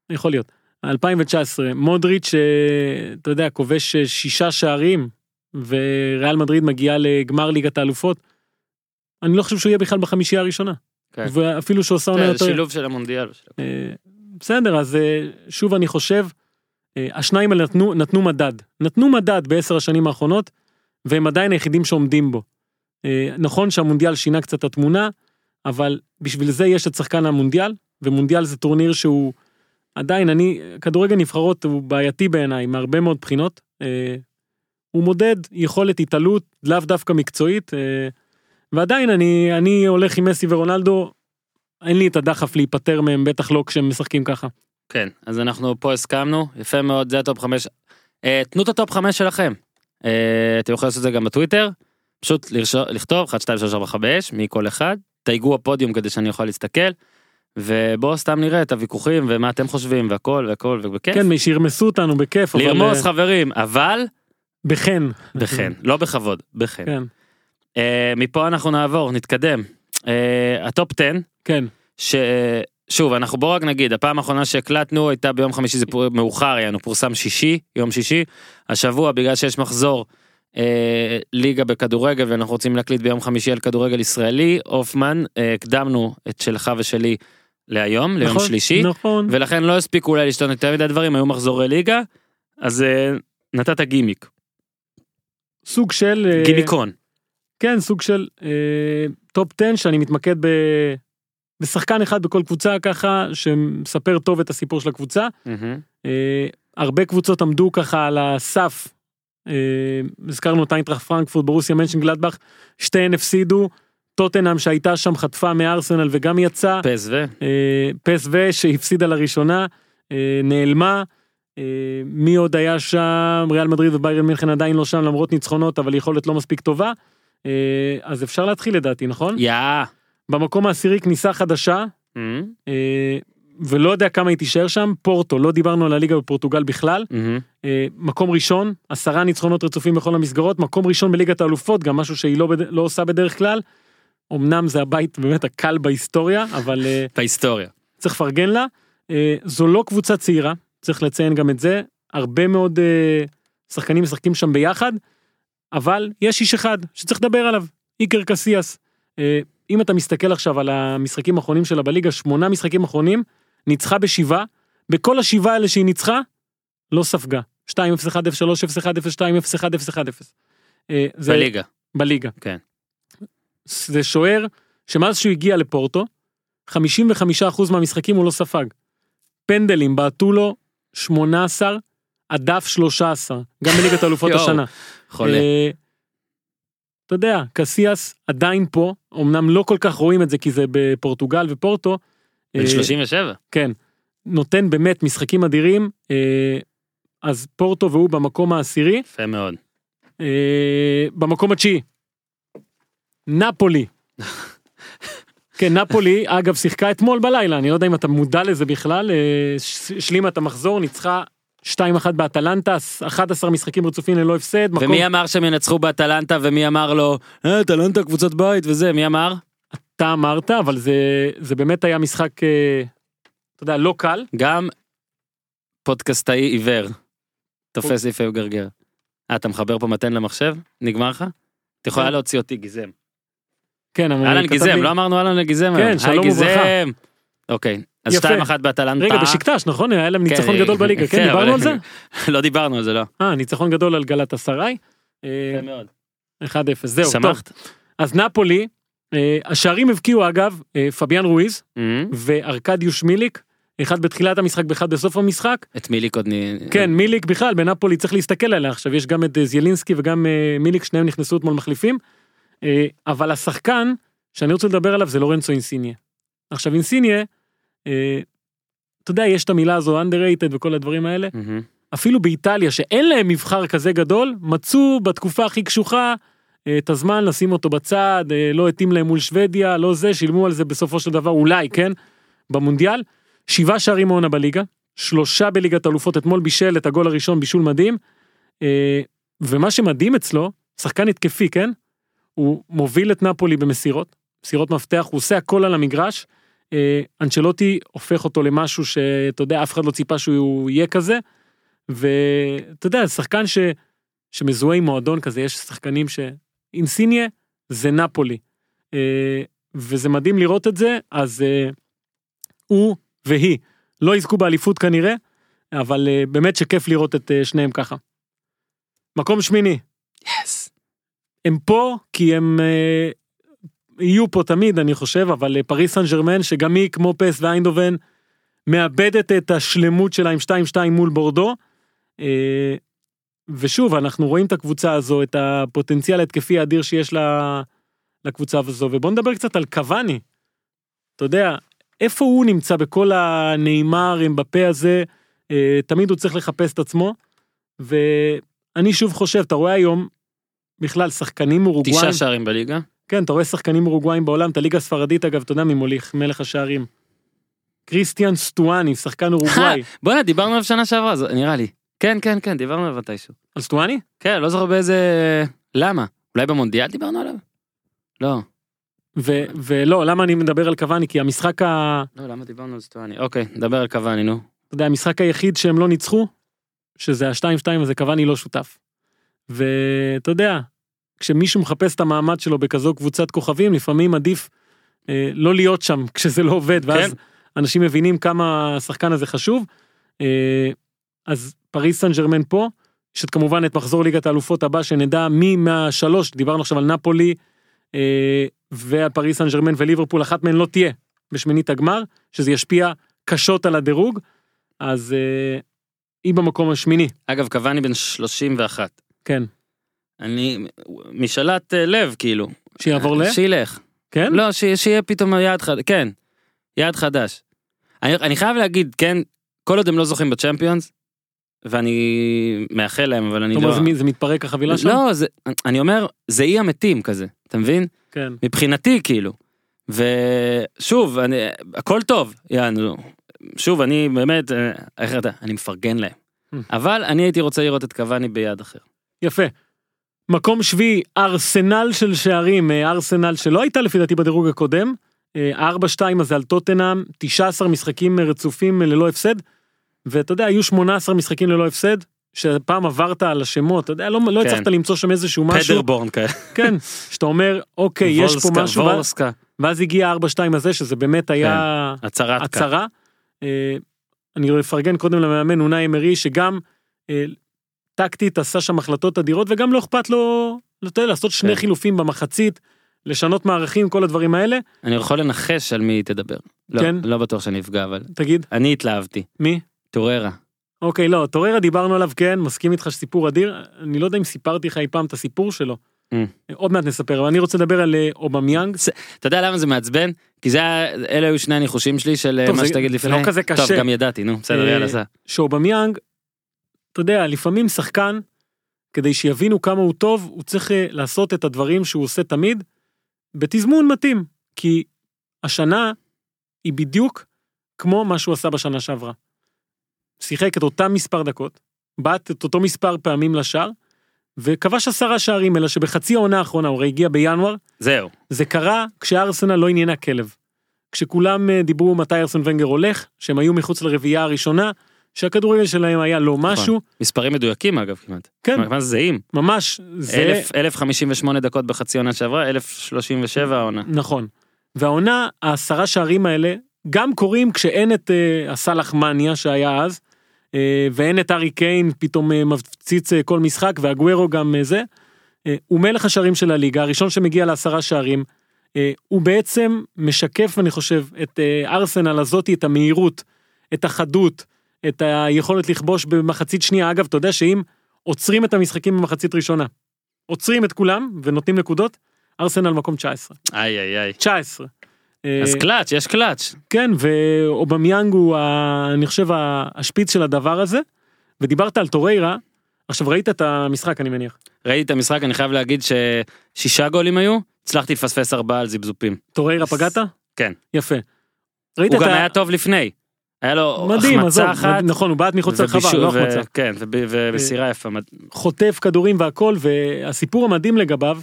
יכול להיות. 2019, מודריץ', אה, אתה יודע, כובש אה, שישה שערים, וריאל מדריד מגיעה לגמר ליגת האלופות. אני לא חושב שהוא יהיה בכלל בחמישייה הראשונה. כן. ואפילו שעושה עונה זה יותר... שילוב של המונדיאל. אה, בסדר, אז אה, שוב אני חושב, אה, השניים האלה נתנו, נתנו מדד. נתנו מדד בעשר השנים האחרונות, והם עדיין היחידים שעומדים בו. נכון שהמונדיאל שינה קצת את התמונה, אבל בשביל זה יש את שחקן המונדיאל, ומונדיאל זה טורניר שהוא עדיין, אני, כדורגל נבחרות הוא בעייתי בעיניי מהרבה מאוד בחינות. הוא מודד יכולת התעלות, לאו דווקא מקצועית, ועדיין אני, אני הולך עם מסי ורונלדו, אין לי את הדחף להיפטר מהם, בטח לא כשהם משחקים ככה. כן, אז אנחנו פה הסכמנו, יפה מאוד, זה הטופ חמש. אה, תנו את הטופ חמש שלכם. אה, אתם יכולים לעשות את זה גם בטוויטר, פשוט לרשו- לכתוב 1, 2, 3, 4, 5 מכל אחד, תייגו הפודיום כדי שאני אוכל להסתכל, ובואו סתם נראה את הוויכוחים ומה אתם חושבים והכל והכל ובכיף. כן, שירמסו אותנו בכיף, אבל... לרמוס אה, חברים, אבל בחן. בחן, לא בכבוד, בחן. כן, מפה אנחנו נעבור, נתקדם. אה, הטופ 10, כן. ששוב אנחנו בוא רק נגיד הפעם האחרונה שהקלטנו הייתה ביום חמישי זה פור- מאוחר היה לנו פורסם שישי יום שישי השבוע בגלל שיש מחזור אה, ליגה בכדורגל ואנחנו רוצים להקליט ביום חמישי על כדורגל ישראלי הופמן אה, הקדמנו את שלך ושלי להיום ליום נכון, שלישי נכון. ולכן לא הספיקו אולי לשתות יותר מדי דברים היו מחזורי ליגה אז אה, נתת גימיק סוג של... אה, גימיקון כן, סוג של אה, טופ 10 שאני מתמקד ב... בשחקן אחד בכל קבוצה ככה, שמספר טוב את הסיפור של הקבוצה. אה, הרבה קבוצות עמדו ככה על הסף. אה, הזכרנו את איינטראכט פרנקפורט ברוסיה מנשן גלדבך, שתיהן הפסידו. טוטנאם שהייתה שם חטפה מארסנל וגם יצאה. פס ו... אה, פסו שהפסידה לראשונה, אה, נעלמה. אה, מי עוד היה שם? ריאל מדריד וביירן מינכן עדיין לא שם למרות ניצחונות אבל יכולת לא מספיק טובה. אה, אז אפשר להתחיל לדעתי נכון? יא. במקום העשירי כניסה חדשה. אה, ולא יודע כמה היא תישאר שם פורטו לא דיברנו על הליגה בפורטוגל בכלל מהמם. אה, מקום ראשון עשרה ניצחונות רצופים בכל המסגרות מקום ראשון בליגת האלופות גם משהו שהיא לא, לא עושה בדרך כלל. אמנם זה הבית באמת הקל בהיסטוריה אבל בהיסטוריה. צריך לפרגן לה. זו לא קבוצה צעירה, צריך לציין גם את זה. הרבה מאוד שחקנים משחקים שם ביחד, אבל יש איש אחד שצריך לדבר עליו, איקר קסיאס. אה, אם אתה מסתכל עכשיו על המשחקים האחרונים שלה בליגה, שמונה משחקים אחרונים, ניצחה בשבעה, בכל השבעה האלה שהיא ניצחה, לא ספגה. 2-0-1-0-3-0-1-0-2-0-1-0. אה, בליגה. בליגה. כן. זה שוער שמאז שהוא הגיע לפורטו, 55% מהמשחקים הוא לא ספג. פנדלים בעטו לו 18, הדף 13, גם בליגת האלופות יואו, השנה. חולה. אה, אתה יודע, קסיאס עדיין פה, אמנם לא כל כך רואים את זה כי זה בפורטוגל ופורטו. בן אה, 37. כן, נותן באמת משחקים אדירים, אה, אז פורטו והוא במקום העשירי. יפה מאוד. אה, במקום התשיעי. נפולי. כן, נפולי, אגב, שיחקה אתמול בלילה, אני לא יודע אם אתה מודע לזה בכלל, אה, השלימה את המחזור, ניצחה 2-1 באטלנטה, 11 משחקים רצופים ללא הפסד. מקום- ומי אמר שהם ינצחו באטלנטה ומי אמר לו אה אטלנטה קבוצת בית וזה מי אמר? אתה אמרת, אבל זה, זה באמת היה משחק, אה, אתה יודע, לא קל. גם פודקאסטאי עיוור. תופס יפה וגרגר. אה אתה מחבר פה מתן למחשב? נגמר לך? את יכולה כן. להוציא אותי גיזם. כן, אבל אהלן גיזם לי- לא אמרנו אהלן לגיזם כן. שלום וברכה. אוקיי. אז יפה. 2-1 באטלנטה. רגע, בשקטש, נכון? היה להם ניצחון כן, גדול בליגה, כן, דיברנו על זה? לא דיברנו על זה לא. אה, ניצחון גדול על גלת אסריי. אה, יפה מאוד. 1-0, זהו, טוב. שמחת? אז נפולי, אה, השערים הבקיעו אגב, אה, פביאן רואיז מהמם. וארקדיוש מיליק, אחד בתחילת המשחק ואחד בסוף המשחק. את מיליק עוד נ... כן, מיליק בכלל, בנפולי צריך להסתכל עליה עכשיו, יש גם את זיילינסקי וגם מיליק, שניהם נכנסו אתמול מחליפים. אבל השחקן שאני רוצה לדבר עליו זה לורנצו אינסיניה. עכשיו אינסיניה, אתה יודע, יש את המילה הזו underrated וכל הדברים האלה. אפילו באיטליה שאין להם מבחר כזה גדול, מצאו בתקופה הכי קשוחה אה, את הזמן לשים אותו בצד, אה, לא התאים להם מול שוודיה, לא זה, שילמו על זה בסופו של דבר אולי, כן, במונדיאל. שבעה שערים מעונה בליגה, שלושה בליגת אלופות, אתמול בישל את הגול הראשון, בישול מדהים. אה, ומה שמדהים אצלו, שחקן התקפי, כן? הוא מוביל את נפולי במסירות, מסירות מפתח, הוא עושה הכל על המגרש. אה, אנצ'לוטי הופך אותו למשהו שאתה יודע, אף אחד לא ציפה שהוא יהיה כזה. ואתה יודע, שחקן ש... שמזוהה עם מועדון כזה, יש שחקנים ש... אינסיניה זה נפולי. אה, וזה מדהים לראות את זה, אז אה, הוא והיא לא יזכו באליפות כנראה, אבל באמת שכיף לראות את שניהם ככה. מקום שמיני, יס. הם פה כי הם יהיו פה תמיד אני חושב אבל אה, פריס סן ג'רמן שגם היא כמו פס ואיינדובן מאבדת את השלמות שלה עם 2-2 מול בורדו. אה, ושוב אנחנו רואים את הקבוצה הזו את הפוטנציאל ההתקפי האדיר שיש לה, לקבוצה הזו ובוא נדבר קצת על קוואני. אתה יודע איפה הוא נמצא בכל הנאמר עם בפה הזה אה, תמיד הוא צריך לחפש את עצמו. ואני שוב חושב אתה רואה היום בכלל שחקנים אורוגוואים. תשעה שערים בליגה. כן, אתה רואה שחקנים אורוגוואים בעולם, את הליגה הספרדית אגב, אתה יודע מי מוליך, מלך השערים. קריסטיאן סטואני, שחקן אורוגוואי. בואנה דיברנו עליו שנה שעברה זה נראה לי. כן כן כן דיברנו עליו מתישהו. על סטואני? כן לא זוכר באיזה למה אולי במונדיאל דיברנו עליו. לא ו- ולא, למה אני מדבר על קוואני? כי המשחק ה... לא למה דיברנו על סטואני אוקיי נדבר על קוואני נו. אתה יודע, המשחק היחיד שהם לא ניצחו, שזה ה-2-2 הזה, קוואני לא שותף. ואתה יודע, כשמישהו מחפש את המעמד שלו בכזו קבוצת כוכבים, לפעמים עדיף אה, לא להיות שם כשזה לא עובד, ואז כן. אנשים מבינים כמה השחקן הזה חשוב. אה, אז פריס סן ג'רמן פה, יש את כמובן את מחזור ליגת האלופות הבא, שנדע מי מהשלוש, דיברנו עכשיו על נפולי, אה, ועל פריס סן ג'רמן וליברפול, אחת מהן לא תהיה בשמינית הגמר, שזה ישפיע קשות על הדירוג, אז אה, היא במקום השמיני, אגב קוואני בן 31. כן. אני משאלת אה, לב כאילו. שיעבור ל... שילך. כן? לא ש- שיהיה פתאום יעד חדש כן. יעד חדש. אני, אני חייב להגיד כן כל עוד הם לא זוכים בצ'מפיונס. ואני מאחל להם אבל אני לא. זה- זה מתפרק החבילה שם? לא זה אני אומר זה אי המתים כזה אתה מבין כן. מבחינתי כאילו. ושוב אני הכל טוב יענו שוב אני באמת אה, איך אתה אני מפרגן להם. Hmm. אבל אני הייתי רוצה לראות את קוואני ביד אחר. יפה. מקום שביעי, ארסנל של שערים, אה, ארסנל שלא הייתה לפי דעתי בדירוג הקודם. אה, 4-2 הזה על טוטנאם, 19 משחקים רצופים אה, ללא הפסד. ואתה יודע, היו 18 משחקים ללא הפסד, שפעם עברת על השמות, אתה יודע, לא, לא כן. הצלחת למצוא שם איזשהו משהו, פדרבורן כאלה. כן, שאתה אומר, אוקיי, יש פה וולסקה, משהו, וורסקה. ואז הגיע 4-2 הזה, שזה באמת היה הצהרת קה. הצהרה. אה, אני אפרגן קודם למאמן אונאי אמרי, שגם אה, טקטית עשה שם החלטות אדירות, וגם לא אכפת לו, לא יודע, לעשות שני כן. חילופים במחצית, לשנות מערכים, כל הדברים האלה. אני יכול לנחש על מי תדבר. לא, כן? לא בטוח שאני אפגע אבל. תגיד, אני התלהבתי. מי? טוררה. אוקיי, לא, טוריירה דיברנו עליו, כן, מסכים איתך שסיפור אדיר. אני לא יודע אם סיפרתי לך אי פעם את הסיפור שלו. Mm. עוד מעט נספר, אבל אני רוצה לדבר על אה, אובמיאנג. אתה יודע למה זה מעצבן? כי זה אלה היו שני הניחושים שלי של טוב, מה זה- שתגיד זה לפני. לא כזה טוב, קשה. גם ידעתי, נו, בסדר, אה, יאללה, סע. שאובמיאנג, אתה יודע, לפעמים שחקן, כדי שיבינו כמה הוא טוב, הוא צריך אה, לעשות את הדברים שהוא עושה תמיד, בתזמון מתאים. כי השנה היא בדיוק כמו מה שהוא עשה בשנה שעברה. שיחק את אותם מספר דקות, בעט את אותו מספר פעמים לשער, וכבש עשרה שערים, אלא שבחצי העונה האחרונה, הוא הרי הגיע בינואר, זהו. זה קרה כשארסנל לא עניינה כלב. כשכולם אה, דיברו מתי ארסן ונגר הולך, שהם היו מחוץ לרביעייה הראשונה, שהכדורגל שלהם היה לא משהו, מספרים מדויקים אגב כמעט. כן, זה זהים? ממש, זה אלף- 1058 דקות בחצי עונה שעברה, 1037 העונה. נכון. והעונה, העשרה שערים האלה, גם קורים כשאין את אה, הסאלח מניה שהיה אז, אה, ואין את ארי קיין פתאום אה, מפציץ אה, כל משחק, והגוורו גם אה, זה. אה, הוא מלך השערים של הליגה, הראשון שמגיע לעשרה שערים. אה, הוא בעצם משקף, אני חושב, את אה, ארסנל הזאתי, את המהירות, את החדות, את היכולת לכבוש במחצית שנייה. אגב, אתה יודע שאם עוצרים את המשחקים במחצית ראשונה, עוצרים את כולם ונותנים נקודות, ארסנל מקום 19. איי איי איי. 19. אה, אז קלאץ', יש קלאץ'. כן, ואובמיאנג הוא, ה- אני חושב, השפיץ של הדבר הזה. ודיברת על טוריירה, עכשיו ראית את המשחק אני מניח. ראיתי את המשחק, אני חייב להגיד ששישה גולים היו, הצלחתי לפספס ארבעה על זיבזופים. טוריירה פגעת? כן. יפה. הוא את גם ה- היה טוב לפני. היה לו מדהים, החמצה אחת. נכון, הוא בעט מחוץ לרחבה, לא החמצה. כן, וב- ובסירה יפה. חוטף כדורים והכל, והסיפור המדהים לגביו,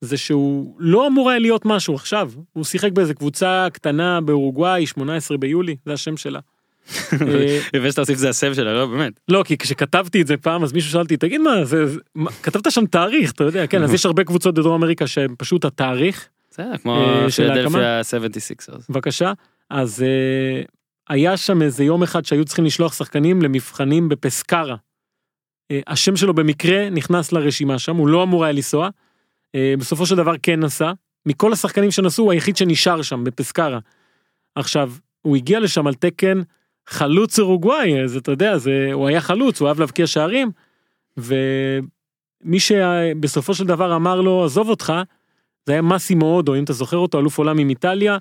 זה שהוא לא אמור היה להיות משהו עכשיו, הוא שיחק באיזה קבוצה קטנה באורוגוואי, 18 ביולי, זה השם שלה. אה, יפה שאתה תוסיף זה הסב שלה, לא באמת. לא, כי כשכתבתי את זה פעם, אז מישהו שאל אותי, תגיד מה, כתבת שם תאריך, אתה יודע, כן, אז יש הרבה קבוצות בדרום אמריקה שהם פשוט התאריך, בסדר, כמו אה, פילדלפיה 76. בבקשה. אז אה, היה שם איזה יום אחד שהיו צריכים לשלוח שחקנים למבחנים בפסקרה. אה, השם שלו במקרה נכנס לרשימה שם, הוא לא אמור היה לנסוע. אה, בסופו של דבר כן נסע. מכל השחקנים שנסעו הוא היחיד שנשאר שם בפסקרה. עכשיו, הוא הגיע לשם על תקן חלוץ אורוגוואי, אז אתה יודע, זה, הוא היה חלוץ, הוא אהב להבקיע שערים. ומי שבסופו של דבר אמר לו, עזוב אותך, זה היה מאסימו אודו, אם אתה זוכר אותו, אלוף עולם עם איטליה,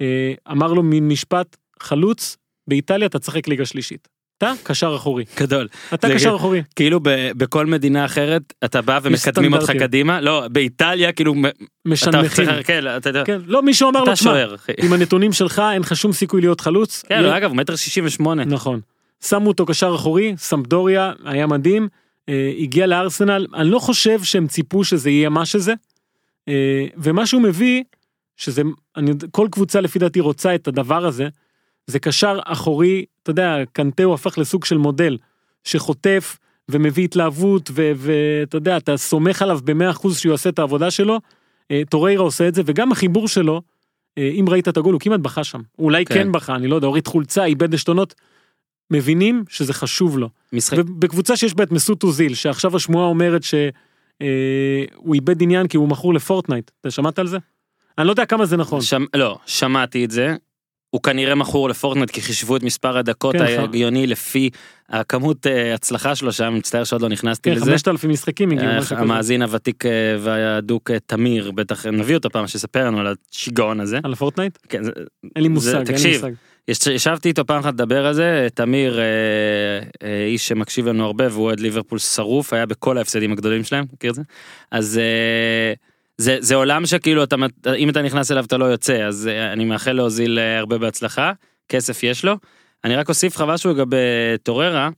אה, אמר לו מין משפט, חלוץ, באיטליה אתה תשחק ליגה שלישית. אתה קשר אחורי. גדול. אתה קשר כאילו- אחורי. כאילו ב- בכל מדינה אחרת אתה בא ומקדמים אותך. קדימה לא באיטליה כאילו משנמכים. כן אתה יודע כן, לא, מישהו אמר לו, תשמע. עם הנתונים שלך אין לך שום סיכוי להיות חלוץ. כן יהיה- אגב מטר שישים ושמונה נכון. שמו אותו קשר אחורי, סמפדוריה, היה מדהים, אה, הגיע לארסנל, אני לא חושב שהם ציפו שזה יהיה מה שזה, אה, ומה שהוא מביא, שזה, אני, כל קבוצה לפי דעתי רוצה את הדבר הזה, זה קשר אחורי, אתה יודע, קנטה הוא הפך לסוג של מודל, שחוטף ומביא התלהבות, ואתה יודע, אתה סומך עליו במאה אחוז שהוא יעשה את העבודה שלו, אה, טוריירה עושה את זה, וגם החיבור שלו, אה, אם ראית את הגול, הוא כמעט בכה שם. אולי כן. כן בכה, אני לא יודע, הוריד חולצה, איבד עשתונות. מבינים שזה חשוב לו. משחק ובקבוצה שיש בה את מסות אוזיל, שעכשיו השמועה אומרת שהוא איבד עניין כי הוא מכור לפורטנייט. אתה שמעת על זה? אני לא יודע כמה זה נכון. שמ... לא שמעתי את זה. הוא כנראה מכור לפורטנט כי חישבו את מספר הדקות כן, ההגיוני לפי הכמות אה, הצלחה שלו שם מצטער שעוד לא נכנסתי כן, לזה. 5,000 משחקים הגיעו, אה, משהו כזה. המאזין הוותיק אה, והאדוק אה, תמיר בטח נביא אותו פעם שיספר לנו על השיגעון הזה. על הפורטנייט? כן, זה- אין לי מושג, לי תקשיב, מושג. יש- ישבתי איתו פעם אחת לדבר על זה, תמיר, אה, אה, איש שמקשיב לנו הרבה והוא אוהד ליברפול שרוף, היה בכל ההפסדים הגדולים שלהם, מכיר את זה? אז אה, זה, זה עולם שכאילו אתה, אם אתה נכנס אליו אתה לא יוצא, אז אה, אני מאחל להוזיל אה, הרבה בהצלחה, כסף יש לו. אני רק אוסיף לך משהו לגבי טוררה,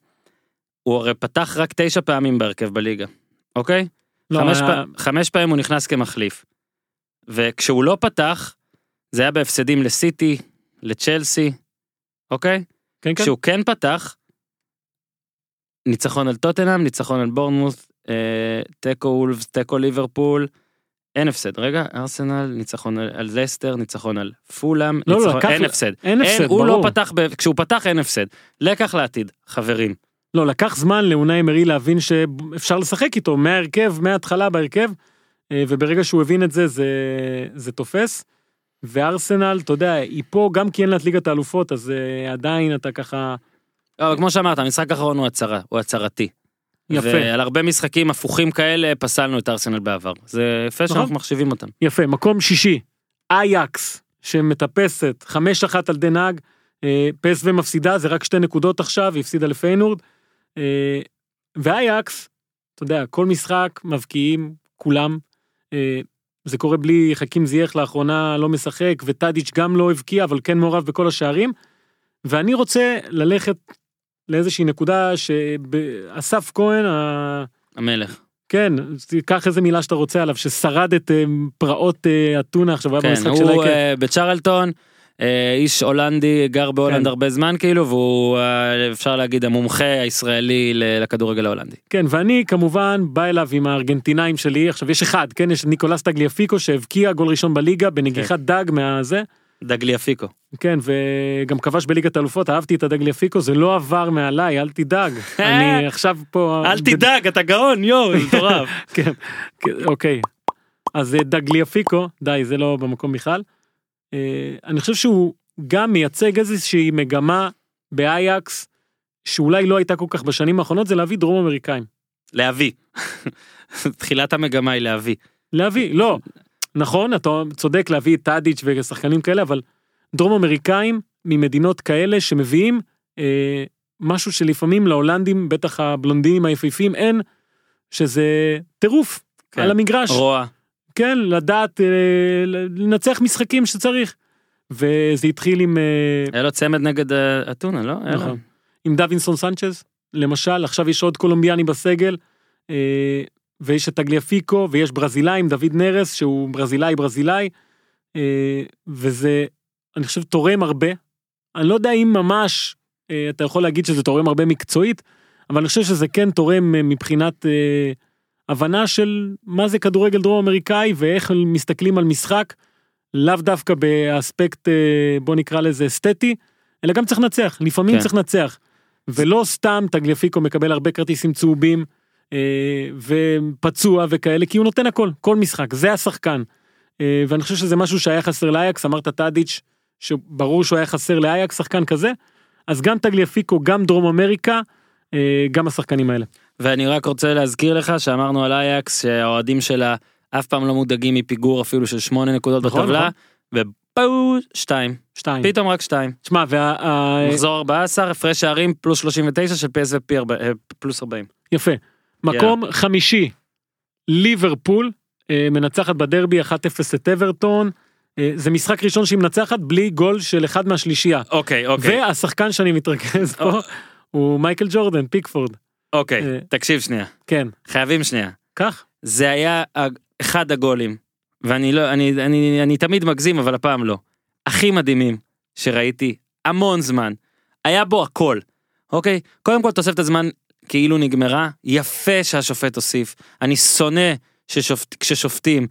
הוא הרי פתח רק תשע פעמים בהרכב בליגה, אוקיי? לא, חמש, היה- פע... חמש פעמים הוא נכנס כמחליף. וכשהוא לא פתח, זה היה בהפסדים לסיטי, לצ'לסי, אוקיי? כן, כן. כשהוא כן פתח, ניצחון על טוטנאם, ניצחון על בורנמוט, אה, תיקו וולפס, תיקו ליברפול, אין הפסד. רגע, ארסנל, ניצחון על, לסטר, ניצחון על פולאם, לא, לא, ניצחון, לקח אין הפסד. אין הפסד, הוא לא ברור. פתח, ב... כשהוא פתח אין הפסד. לקח לעתיד, חברים. לא, לקח זמן לאונאי אמרי להבין שאפשר לשחק איתו מההרכב, מההתחלה בהרכב, אה, וברגע שהוא הבין את זה, זה, זה תופס. וארסנל, אתה יודע, היא פה גם כי אין לה את ליגת האלופות, אז אה, עדיין אתה ככה... לא, אבל כמו שאמרת, המשחק האחרון הוא הצהרה, הוא הצהרתי. יפה. ועל הרבה משחקים הפוכים כאלה פסלנו את ארסנל בעבר. זה יפה נכון. שאנחנו מחשיבים אותם. יפה, מקום שישי, אייקס, שמטפסת, חמש אחת על דנהג, אה, פס ומפסידה, זה רק שתי נקודות עכשיו, היא הפסידה לפיינורד. אה, ואייקס, אתה יודע, כל משחק מבקיעים, כולם. אה, זה קורה בלי חכים זייח לאחרונה לא משחק, וטאדיץ' גם לא הבקיע, אבל כן מעורב בכל השערים. ואני רוצה ללכת לאיזושהי נקודה שאסף כהן, ה... המלך. כן, קח איזה מילה שאתה רוצה עליו, ששרד את אה, פרעות אה, אתונה עכשיו, הוא היה כן, במשחק של הוא אייקה. אה, בצ'רלטון, אה, איש הולנדי, גר בהולנד כן. הרבה זמן כאילו, והוא אפשר להגיד המומחה הישראלי לכדורגל ההולנדי. כן, ואני כמובן בא אליו עם הארגנטינאים שלי, עכשיו יש אחד, כן, יש ניקולס טגליאפיקו שהבקיע גול ראשון בליגה בנגיחת דג מהזה, דגליאפיקו. כן, וגם כבש בליגת האלופות, אהבתי את הדגליאפיקו, זה לא עבר מעליי, אל תדאג. אני עכשיו פה... אל תדאג, אתה גאון, יואו, זה מטורף. כן, כן, אוקיי. אז אה, דגליאפיקו, די, זה לא במקום בכלל. אה, אני חושב שהוא גם מייצג איזושהי מגמה באייקס, שאולי לא הייתה כל כך בשנים האחרונות, זה להביא דרום אמריקאים. להביא. תחילת המגמה היא להביא. להביא, לא. נכון, אתה צודק להביא את טאדיץ' ושחקנים כאלה, אבל דרום אמריקאים ממדינות כאלה שמביאים אה, משהו שלפעמים להולנדים, בטח הבלונדינים היפהפים, אין, שזה טירוף כן. על המגרש. רוע. כן, לדעת אה, לנצח משחקים שצריך. וזה התחיל עם, אה, היה לו צמד נגד אה, אתונה, לא? נכון. עם דווינסון סנצ'ז, למשל, עכשיו יש עוד קולומביאני בסגל, אה, ויש את טגליאפיקו, ויש ברזילאים, דוד נרס, שהוא ברזילאי ברזילאי, אה, וזה, אני חושב, תורם הרבה. אני לא יודע אם ממש אה, אתה יכול להגיד שזה תורם הרבה מקצועית, אבל אני חושב שזה כן תורם אה, מבחינת אה, הבנה של מה זה כדורגל דרום אמריקאי ואיך מסתכלים על משחק, לאו דווקא באספקט, אה, בוא נקרא לזה אסתטי, אלא גם צריך לנצח, לפעמים כן. צריך לנצח. ולא סתם טגליפיקו מקבל הרבה כרטיסים צהובים ופצוע וכאלה, כי הוא נותן הכל, כל משחק, זה השחקן. אה, ואני חושב שזה משהו שהיה חסר לאייקס, אמרת טאדיץ', שברור שהוא היה חסר לאייקס, שחקן כזה, אז גם טגליפיקו, גם דרום אמריקה, אה, גם השחקנים האלה. ואני רק רוצה להזכיר לך שאמרנו על אייקס שהאוהדים שלה אף פעם לא מודאגים מפיגור אפילו של שמונה נקודות נכון, בטבלה, ובואו שתיים, שתיים. פתאום רק שתיים. תשמע, וה... מחזור 14, הפרש שערים פלוס 39 של PSVP ארבע- אה, פלוס 40. יפה. מקום חמישי, ליברפול, אה, מנצחת בדרבי 1-0 את אברטון. אה, זה משחק ראשון שהיא מנצחת בלי גול של אחד מהשלישייה. אוקיי, אוקיי, והשחקן שאני מתרכז פה הוא מייקל ג'ורדן, פיקפורד. אוקיי, אה. תקשיב שנייה, כן, חייבים שנייה. כך? זה היה אחד הגולים, ואני לא, אני, אני, אני תמיד מגזים, אבל הפעם לא. הכי מדהימים שראיתי המון זמן. היה בו הכל, אוקיי? קודם כל תוספת הזמן כאילו נגמרה, יפה שהשופט הוסיף. אני שונא ששופט, כששופטים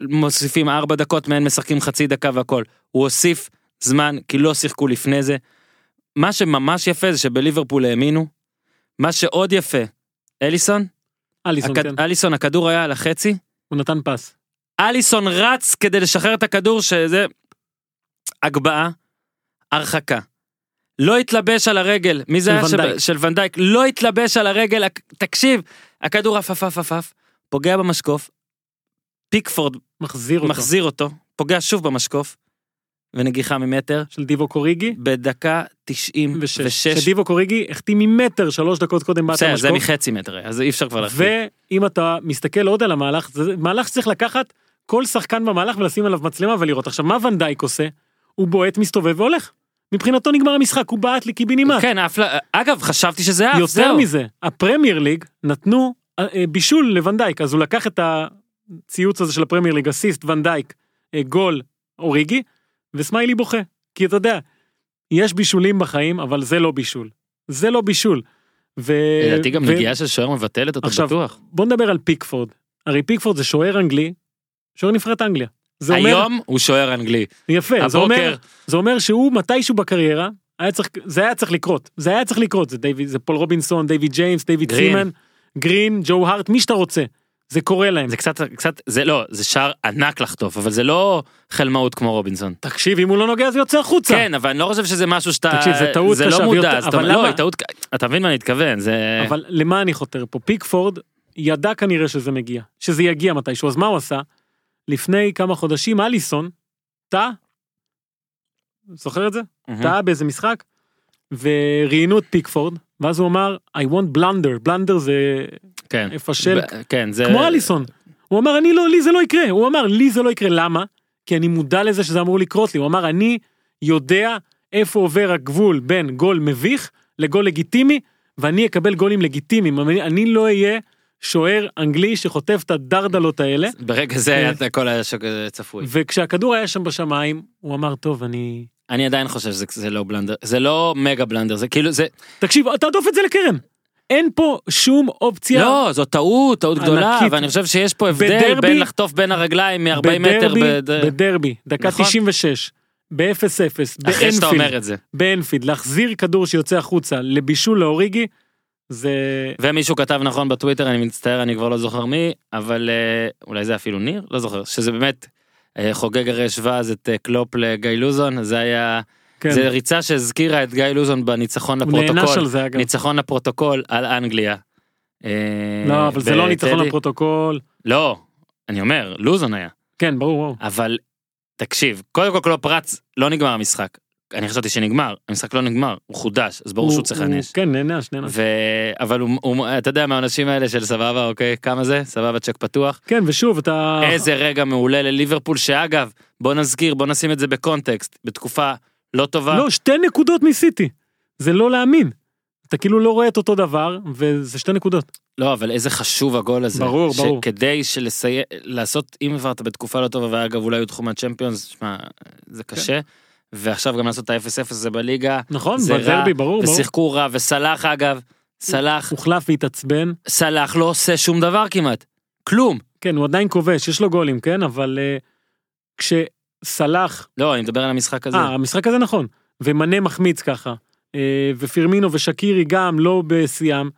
מוסיפים ארבע דקות מהן משחקים חצי דקה והכל. הוא הוסיף זמן כי לא שיחקו לפני זה. מה שממש יפה זה שבליברפול האמינו. מה שעוד יפה, אליסון, אליסון, הכד... כן. אליסון הכדור היה על החצי, הוא נתן פס. אליסון רץ כדי לשחרר את הכדור שזה הגבהה, הרחקה. לא התלבש על הרגל, מי זה של היה ונדייק. של ונדייק? לא התלבש על הרגל, תקשיב, הכדור עף עף עף עף עף, פוגע במשקוף, פיקפורד מחזיר אותו. מחזיר אותו, פוגע שוב במשקוף, ונגיחה ממטר, של דיבו קוריגי. בדקה ושש. 96, שדיבו קוריגי החטיא ממטר שלוש דקות קודם בעט בסדר, זה המשקוף. מחצי מטר, אז אי אפשר כבר להחזיר. ואם אתה מסתכל עוד על המהלך, זה מהלך שצריך לקחת כל שחקן במהלך ולשים עליו מצלמה ולראות. עכשיו, מה ונדייק עושה? הוא בועט, מסתובב והולך. מבחינתו נגמר המשחק, הוא בעט לי קיבינימט. כן, אף לא- אגב, חשבתי שזה אף, יותר זהו. מזה, הפרמייר ליג נתנו אה, אה, בישול לואן דייק, אז הוא לקח את הציוץ הזה של הפרמייר ליג, אסיסט ואן דייק, אה, גול, אוריגי, וסמיילי בוכה. כי אתה יודע, יש בישולים בחיים, אבל זה לא בישול. זה לא בישול. ו... לדעתי גם ו- נגיעה של שוער מבטלת אותו עכשיו, בטוח. בוא נדבר על פיקפורד. הרי פיקפורד זה שוער אנגלי, שוער נבחרת אנגליה. זה אומר, היום הוא שוער אנגלי. יפה, זה אומר, הבוקר, זה אומר שהוא מתישהו בקריירה, היה צריך, זה היה צריך לקרות, זה היה צריך לקרות, זה דיוויד, זה פול רובינסון, דיוויד ג'יימס, דיוויד. סימן, גרין, ג'ו הארט, מי שאתה רוצה, זה קורה להם. זה קצת, קצת, זה לא, זה שער ענק לחטוף, אבל זה לא חלמאות כמו רובינסון. תקשיב, אם הוא לא נוגע זה יוצא החוצה. כן, אבל אני לא חושב שזה משהו שאתה, תקשיב, זה טעות זה לא מודע, זאת אבל לא, למה? היא טעות, אתה מבין מה אני מתכוון, זה, אבל למה אני חותר פה? פיקפורד ידע כנראה שזה מגיע, שזה יגיע מתישהו, אז מה הוא עשה? לפני כמה חודשים אליסון, טעה, זוכר את זה? טעה באיזה משחק, וראיינו את פיקפורד, ואז הוא אמר, I want blunder, blunder זה כן, לפשל, ב- כן, זה, כמו אליסון. הוא אמר, אני לא, לי זה לא יקרה, הוא אמר, לי זה לא יקרה, למה? כי אני מודע לזה שזה אמור לקרות לי, הוא אמר, אני יודע איפה עובר הגבול בין גול מביך לגול לגיטימי, ואני אקבל גולים לגיטימיים, אני לא אהיה שוער אנגלי שחוטף את הדרדלות האלה, ברגע זה היה את הכל היה צפוי. וכשהכדור היה שם בשמיים, הוא אמר, טוב, אני... אני עדיין חושב שזה זה לא בלנדר, זה לא מגה בלנדר, זה כאילו, זה, תקשיב, תעדוף את זה לקרן. אין פה שום אופציה. לא, זו טעות, טעות גדולה. ואני חושב שיש פה הבדל בדרבי- בין לחטוף בין הרגליים מ-40 מטר, בדרבי, בד- בדרבי, דקה נכון. 96, ב-0-0, אחרי שאתה באנפילד. באנפילד, להחזיר כדור שיוצא החוצה לבישול לאוריגי, זה... ומישהו כתב נכון בטוויטר, אני מצטער, אני כבר לא זוכר מי, אבל אה, אולי זה אפילו ניר, לא זוכר, שזה באמת אה, חוגג הרי אז את אה, קלופ לגיא לוזון, זה היה, כן, זה ריצה שהזכירה את גיא לוזון בניצחון לפרוטוקול, זה. ניצחון לפרוטוקול על אנגליה. לא, אבל זה לא ניצחון. לפרוטוקול. לא, אני אומר, לוזון היה, כן, ברור, ברור. אבל תקשיב, קודם כל קלופ רץ, לא נגמר המשחק. אני חשבתי שנגמר, המשחק לא נגמר, הוא חודש, אז ברור שהוא צריך להעניש. כן, נענש, נענש. ו... אבל הוא, הוא, אתה יודע מהאנשים האלה של סבבה, אוקיי, כמה זה? סבבה, צ'ק פתוח. כן, ושוב, אתה... איזה רגע מעולה לליברפול, שאגב, בוא נזכיר, בוא נשים את זה בקונטקסט, בתקופה לא טובה. לא, שתי נקודות מסיטי. זה לא להאמין. אתה כאילו לא רואה את אותו דבר, וזה שתי נקודות. לא, אבל איזה חשוב הגול הזה. ברור, ברור. שכדי שלסיים, לעשות, אם כבר אתה בתקופה לא טובה, ואגב אולי הוא תחום הצ'מפיונס, שמע, זה קשה. ועכשיו גם לעשות את ה-0-0 הזה בליגה, נכון, זה רע, בדרבי, ברור, ברור. ושיחקו רע, וסלאח אגב, סלאח, הוחלף והתעצבן. סלאח לא עושה שום דבר כמעט. כלום. כן, הוא עדיין כובש, יש לו גולים, כן? אבל אה, כשסלאח... לא, אני מדבר על המשחק הזה. אה, המשחק הזה נכון. ומנה מחמיץ ככה. אה, ופירמינו ושקירי גם לא בשיאם.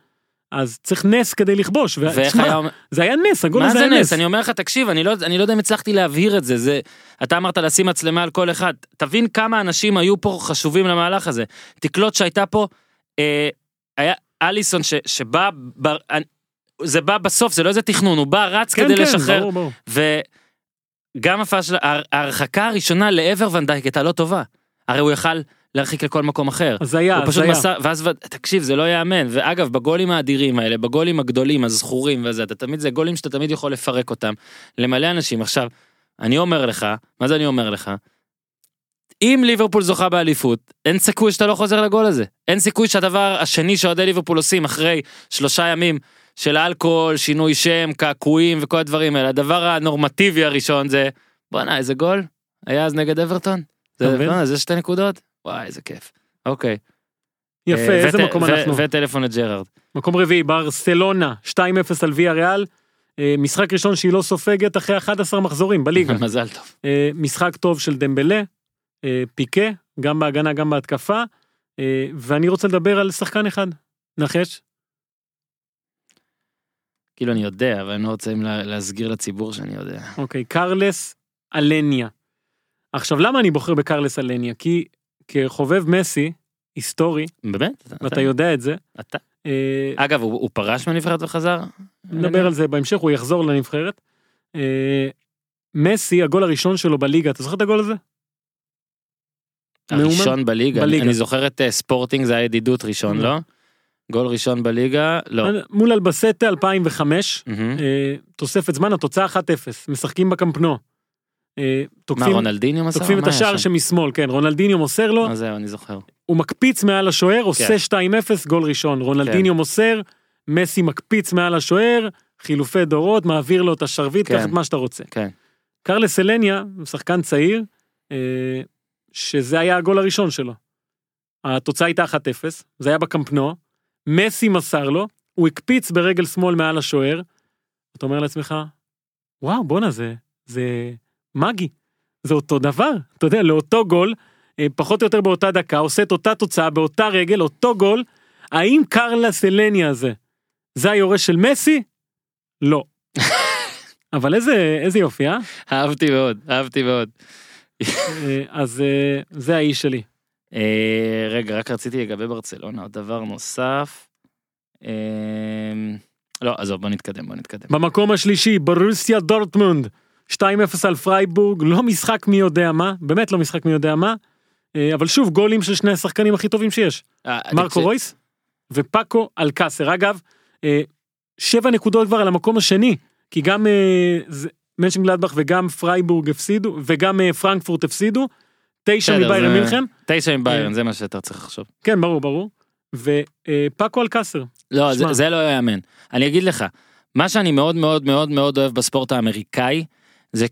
אז צריך נס כדי לכבוש. ואיך היה... זה היה נס, הגול מה הזה זה היה נס? אני אומר לך, תקשיב, אני לא, אני לא יודע אם הצלחתי להבהיר את זה, זה... אתה אמרת לשים מצלמה על כל אחד. תבין כמה אנשים היו פה חשובים למהלך הזה. תקלוט שהייתה פה, אה, היה אליסון ש, שבא, ב, זה בא בסוף, זה לא איזה תכנון, הוא בא, רץ כן, כדי כן, לשחרר. ברור, ברור. וגם הפאשל, ההר- ההרחקה הראשונה לעבר ונדייק הייתה לא טובה. הרי הוא יכל להרחיק לכל מקום אחר. אז היה, אז היה. מסר, ואז תקשיב זה לא יאמן ואגב בגולים האדירים האלה בגולים הגדולים הזכורים וזה אתה תמיד זה גולים שאתה תמיד יכול לפרק אותם למלא אנשים עכשיו אני אומר לך מה זה אני אומר לך. אם ליברפול זוכה באליפות אין סיכוי שאתה לא חוזר לגול הזה אין סיכוי שהדבר השני שאוהדי ליברפול עושים אחרי שלושה ימים של אלכוהול שינוי שם קעקועים וכל הדברים האלה הדבר הנורמטיבי הראשון זה בואנה איזה גול היה אז נגד אברטון. זה, זה שתי נקודות וואי איזה כיף. אוקיי. יפה, אה, איזה מקום אנחנו? וטלפון לג'רארד. מקום רביעי, ברסלונה, 2-0 על ויה ריאל. אה, משחק ראשון שהיא לא סופגת אחרי 11 מחזורים בליגה. מזל טוב. אה, משחק טוב של דמבלה, אה, פיקה, גם בהגנה גם בהתקפה. ואני רוצה לדבר על שחקן אחד. נחש? כאילו אני יודע אבל אני לא רוצה להסגיר לציבור שאני יודע. אוקיי, קרלס אלניה. עכשיו למה אני בוחר בקרלס אלניה? כי כחובב מסי, היסטורי, באמת? אתה- ואתה יודע את זה, אתה? אה, אגב הוא הוא פרש מהנבחרת וחזר? נדבר על זה בהמשך, הוא יחזור לנבחרת. אה, מסי, הגול הראשון שלו בליגה, אתה זוכר את הגול הזה? הראשון בליגה. בליגה. אני זוכר את אה, ספורטינג זה היה ידידות ראשון לא? גול ראשון בליגה לא. מול אלבסטה 2005, מהמם. אה, תוספת זמן, התוצאה 1-0, משחקים בקמפנו. אה, מה תוקפים, רונלדיניו מסר? תוקפים את מה השער? שמשמאל, כן, רונלדיניו מוסר לו, מה זהו אני זוכר. הוא מקפיץ מעל השוער, כן. עושה 2-0, גול ראשון, רונלדיניו מוסר, מסי מקפיץ מעל השוער, חילופי דורות, מעביר לו את השרביט, כן. קח את מה שאתה רוצה. כן. קרלס אלניה, שחקן צעיר, אה, שזה היה הגול הראשון שלו. התוצאה הייתה 1-0, זה היה בקמפנו, מסי מסר לו, הוא הקפיץ ברגל שמאל מעל השוער, אתה אומר לעצמך, וואו בואנה זה, זה מגי, זה אותו דבר, אתה יודע, לאותו גול, אה, פחות או יותר באותה דקה, עושה את אותה תוצאה באותה רגל, אותו גול, האם קרלס אלניה הזה, זה היורש של מסי? לא. אבל איזה, איזה יופי, אה? אהבתי מאוד אהבתי מאוד. אה, אז אה, זה האיש שלי. רגע רק רציתי לגבי ברצלונה עוד דבר נוסף. לא עזוב בוא נתקדם בוא נתקדם. במקום השלישי, ברוסיה דורטמונד, 2-0 על פרייבורג, לא משחק מי יודע מה, באמת לא משחק מי יודע מה, אה, אבל שוב, גולים של שני השחקנים הכי טובים שיש, אה, מרקו רויס ופאקו אלקאסר. אגב, אה, שבע נקודות כבר על המקום השני, כי גם מנשנגלדבך וגם פרייבורג הפסידו, וגם פרנקפורט הפסידו, תשע מביירן מינכן, תשע עם אה. ביירן זה מה שאתה צריך לחשוב. כן ברור ברור, ופאקו אלקאסר, לא, זה לא יאמן. אני אגיד לך, מה שאני מאוד מאוד מאוד מאוד אוהב בספורט האמריקאי, זה,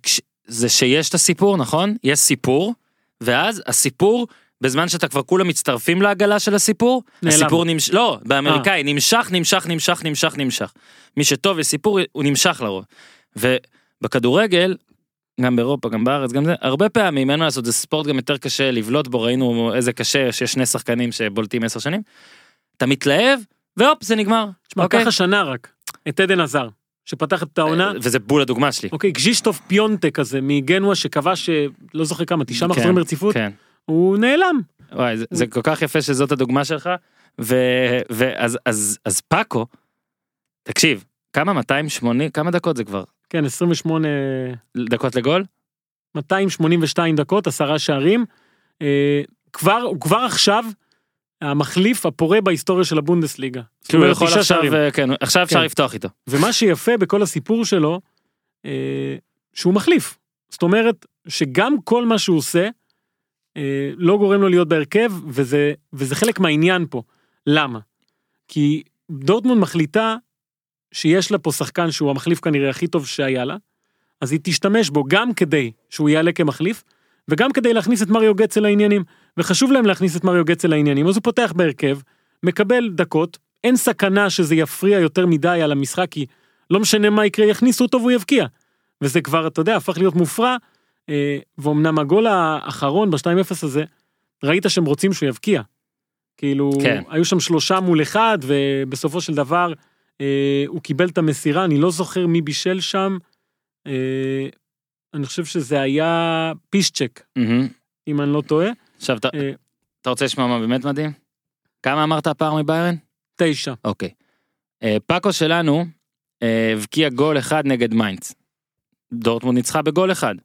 זה שיש את הסיפור, נכון? יש סיפור, ואז הסיפור, בזמן שאתה כבר כולם מצטרפים לעגלה של הסיפור, נעלם. הסיפור נמשך, לא, באמריקאי, נמשך, נמשך, נמשך, נמשך, נמשך. מי שטוב לסיפור, הוא נמשך לרוב. ובכדורגל, גם באירופה, גם בארץ, גם זה, הרבה פעמים, אין מה לעשות, זה ספורט גם יותר קשה לבלוט בו, ראינו איזה קשה שיש שני שחקנים שבולטים עשר שנים. אתה מתלהב, והופ, זה נגמר. תשמע, אוקיי? ככה שנה רק, את עדן עזר, שפתח את העונה, וזה בול הדוגמה שלי. אוקיי, גז'ישטוף פיונטק כזה מגנואה שכבש, אה, לא זוכר כמה, תשעה כן, מחזורים ברציפות, כן. הוא נעלם. וואי, זה, זה כל כך יפה שזאת הדוגמה שלך, ו, ואז אז, אז פאקו, תקשיב, כמה 280, כמה דקות זה כבר? כן, 28, דקות לגול? 282 דקות, עשרה שערים. אה, כבר, כבר עכשיו המחליף הפורה בהיסטוריה של הבונדסליגה. זאת כאילו הוא יכול עכשיו. אה, כן, עכשיו אפשר כן. לפתוח איתו. ומה שיפה בכל הסיפור שלו, אה, שהוא מחליף. זאת אומרת, שגם כל מה שהוא עושה, אה, לא גורם לו להיות בהרכב, וזה, וזה חלק מהעניין פה. למה? כי דורטמונד מחליטה שיש לה פה שחקן שהוא המחליף כנראה הכי טוב שהיה לה, אז היא תשתמש בו גם כדי שהוא יעלה כמחליף, וגם כדי להכניס את מריו גצל לעניינים. וחשוב להם להכניס את מריו גצל לעניינים, אז הוא פותח בהרכב, מקבל דקות, אין סכנה שזה יפריע יותר מדי על המשחק, כי לא משנה מה יקרה, יכניסו אותו והוא יבקיע. וזה כבר, אתה יודע, הפך להיות מופרע, אה, ואומנם הגול האחרון ב-2-0 הזה, ראית שהם רוצים שהוא יבקיע. כאילו, כן. היו שם שלושה מול אחד, ובסופו של דבר אה, הוא קיבל את המסירה, אני לא זוכר מי בישל שם. אה, אני חושב שזה היה פישצ'ק, מהמם. אם אני לא טועה. עכשיו, אתה- אה, אתה רוצה לשמוע מה באמת מדהים? כמה אמרת הפער מביירן? תשע. אוקיי. אה, פאקו שלנו אה, הבקיע גול אחד נגד מיינדס. דורטמונד ניצחה בגול אחד.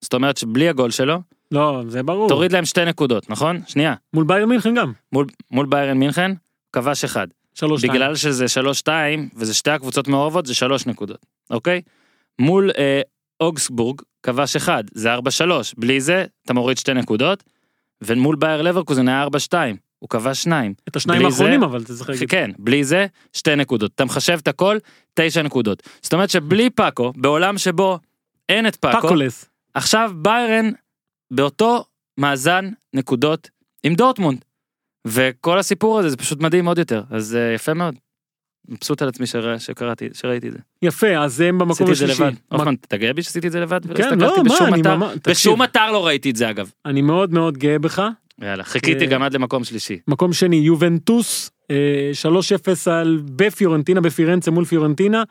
זאת אומרת שבלי הגול שלו, לא, זה ברור. תוריד להם שתי נקודות, נכון? שנייה. מול ביירן מינכן גם. מול, מול ביירן מינכן, כבש אחד. שלוש שתיים. בגלל שזה שלוש שתיים, וזה שתי הקבוצות מעורבות, זה שלוש נקודות, אוקיי? מול אה, אוגסבורג, כבש אחד, זה ארבע שלוש. בלי זה, אתה מוריד שתי נקודות, ומול באייר לברקוזן היה ארבע שתיים. הוא כבש שניים. את השניים בלי זה- האחרונים אבל אתה צריך להגיד. כן, בלי זה, שתי נקודות. אתה מחשב את הכל, תשע נקודות. זאת אומרת שבלי פאקו, בעולם שבו אין את פאקו, פאקו less. עכשיו ביירן באותו מאזן נקודות עם דורטמונד. וכל הסיפור הזה זה פשוט מדהים עוד יותר, אז uh, יפה מאוד. מבסוט על עצמי שרא, שקראתי, שראיתי את זה. יפה, אז הם במקום עשיתי את זה השלישי. לבד. הופמן, אתה גאה בי שעשיתי את זה לבד? כן, לא, מה, אני? ממש... בשום אתר לא ראיתי את זה אגב. אני מאוד מאוד גאה בך. יאללה, חיכיתי אה, גם עד למקום שלישי. מקום שני, יובנטוס, אה, 3-0 על בפיורנטינה, בפירנצה מול פיורנטינה,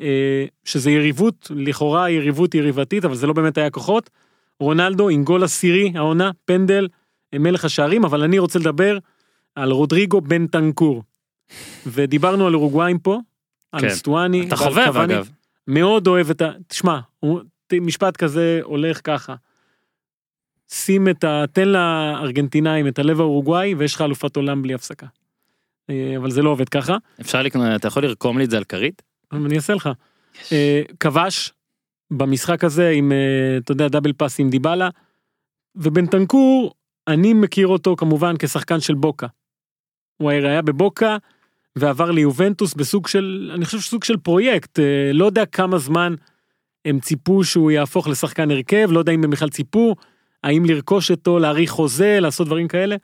אה, שזה יריבות, לכאורה יריבות יריבתית, אבל זה לא באמת היה כוחות. רונלדו עם גול עשירי, העונה, פנדל, אה, מלך השערים, אבל אני רוצה לדבר על רודריגו בן טנקור. ודיברנו על אורוגוואים פה, על כן. סטואני, אתה חובב. אגב. מאוד אוהב את ה... תשמע, הוא- משפט כזה הולך ככה. שים את ה... תן לארגנטינאים את הלב האורוגוואי ויש לך אלופת עולם בלי הפסקה. אה, אבל זה לא עובד ככה, אפשר לקנות, אתה יכול לרקום לי את זה על כרית? אני אעשה לך. אה, כבש במשחק הזה עם, אה, אתה יודע, דאבל פאס עם דיבלה, ובנטנקור, אני מכיר אותו כמובן כשחקן של בוקה. הוא היה בבוקה ועבר ליובנטוס בסוג של, אני חושב סוג של פרויקט, אה, לא יודע כמה זמן הם ציפו שהוא יהפוך לשחקן הרכב, לא יודע אם הם בכלל ציפו, האם לרכוש אותו, להאריך חוזה, לעשות דברים כאלה.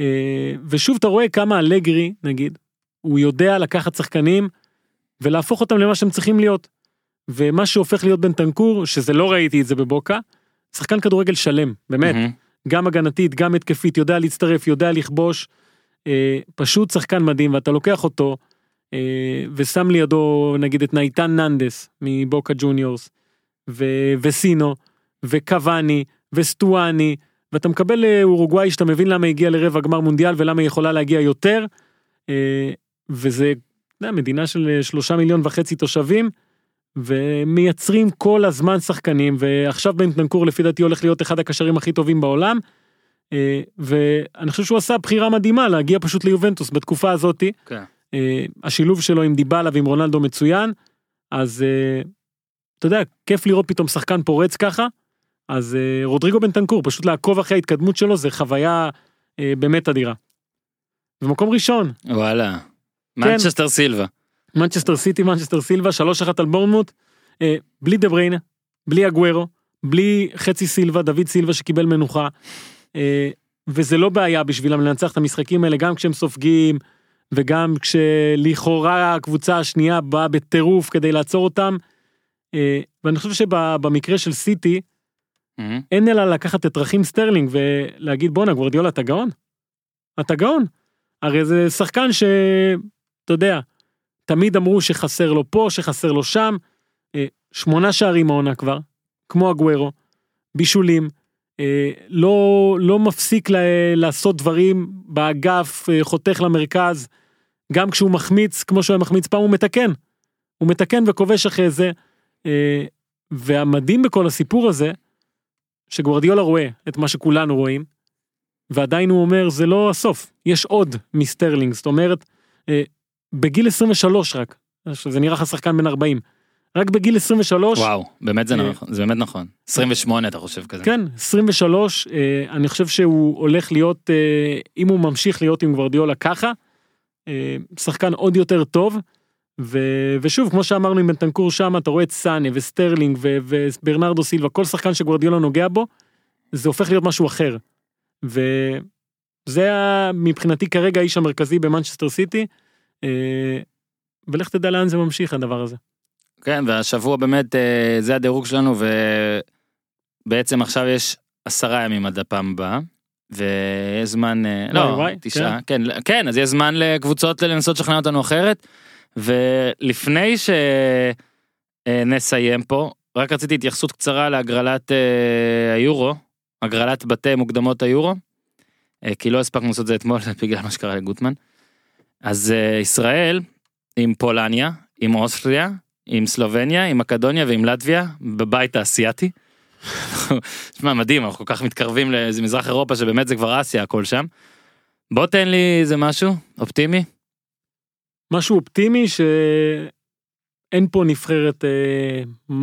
אה, ושוב אתה רואה כמה אלגרי, נגיד, הוא יודע לקחת שחקנים ולהפוך אותם למה שהם צריכים להיות. ומה שהופך להיות בנטנקור, שזה לא ראיתי את זה בבוקה, שחקן כדורגל שלם, באמת, מהמם. גם הגנתית, גם התקפית, יודע להצטרף, יודע לכבוש, פשוט שחקן מדהים, ואתה לוקח אותו, אה, ושם לידו נגיד את נייטן ננדס מבוקה ג'וניורס, ו- וסינו, וקוואני, וסטואני, ואתה מקבל אה, אורוגוואי שאתה מבין למה הגיע לרבע גמר מונדיאל ולמה היא יכולה להגיע יותר, אה, וזה מדינה של אה, שלושה מיליון וחצי תושבים, ומייצרים כל הזמן שחקנים, ועכשיו בנטנקור לפי דעתי הולך להיות אחד הקשרים הכי טובים בעולם. אה, ואני חושב שהוא עשה בחירה מדהימה להגיע פשוט ליובנטוס בתקופה הזאתי. כן. אה, השילוב שלו עם דיבלה ועם רונלדו מצוין, אז אה, אתה יודע, כיף לראות פתאום שחקן פורץ ככה, אז רודריגו בנטנקור, פשוט לעקוב אחרי ההתקדמות שלו זה חוויה באמת אדירה. במקום ראשון, וואלה. כן. מנצ'סטר סילבה. מנצ'סטר סיטי, מנצ'סטר סילבה, 3-1 על בורנמוט, בלי דה בריינה, בלי אגוורו, בלי חצי סילבה, דוד סילבה שקיבל מנוחה, וזה לא בעיה בשבילם לנצח את המשחקים האלה, גם כשהם סופגים, וגם כשלכאורה הקבוצה השנייה באה בטירוף כדי לעצור אותם. אה, ואני חושב שבמקרה של סיטי, מהמם. אין אלא לקחת את רחים סטרלינג ולהגיד בואנה גוורדיולה אתה גאון. אתה גאון. הרי זה שחקן שאתה יודע תמיד אמרו שחסר לו פה שחסר לו שם. אה, שמונה שערים העונה כבר כמו אגוורו. בישולים. אה, לא לא מפסיק ל- לעשות דברים באגף אה, חותך למרכז. גם כשהוא מחמיץ כמו שהוא היה מחמיץ פעם הוא מתקן. הוא מתקן וכובש אחרי זה. אה, והמדהים בכל הסיפור הזה שגוורדיולה רואה את מה שכולנו רואים, ועדיין הוא אומר זה לא הסוף, יש עוד מסטרלינג, זאת אומרת, בגיל 23 רק, זה נראה לך שחקן בן 40, רק בגיל 23, וואו, באמת זה אה, נכון, זה באמת נכון. 28 אתה חושב כזה. כן, 23, אה, אני חושב שהוא הולך להיות, אה, אם הוא ממשיך להיות עם גוורדיולה ככה, שחקן עוד יותר טוב. ו, ושוב, כמו שאמרנו עם בנטנקור שם, אתה רואה את סאנה וסטרלינג ו, וברנרדו סילבה, כל שחקן שגוורדיולה נוגע בו, זה הופך להיות משהו אחר. וזה מבחינתי כרגע האיש המרכזי במנצ'סטר סיטי, ולך תדע לאן זה ממשיך הדבר הזה. כן, והשבוע באמת אה, זה הדירוג שלנו, ובעצם עכשיו יש עשרה ימים עד הפעם הבאה. ויש זמן, אה, לא, וואי, תשעה, כן, כן, אז יש זמן לקבוצות לנסות לשכנע אותנו אחרת. ולפני שנסיים פה, רק רציתי התייחסות קצרה להגרלת אה, היורו, הגרלת בתי מוקדמות היורו, אה, כי לא הספקנו לעשות את זה אתמול בגלל מה שקרה לגוטמן. אז אה, ישראל עם פולניה, עם אוסטריה, עם סלובניה, עם מקדוניה ועם לטביה, בבית האסייתי. תשמע, מדהים, אנחנו כל כך מתקרבים לאיזה מזרח אירופה שבאמת זה כבר אסיה הכל שם. בוא תן לי איזה משהו אופטימי. משהו אופטימי שאין פה נבחרת אה,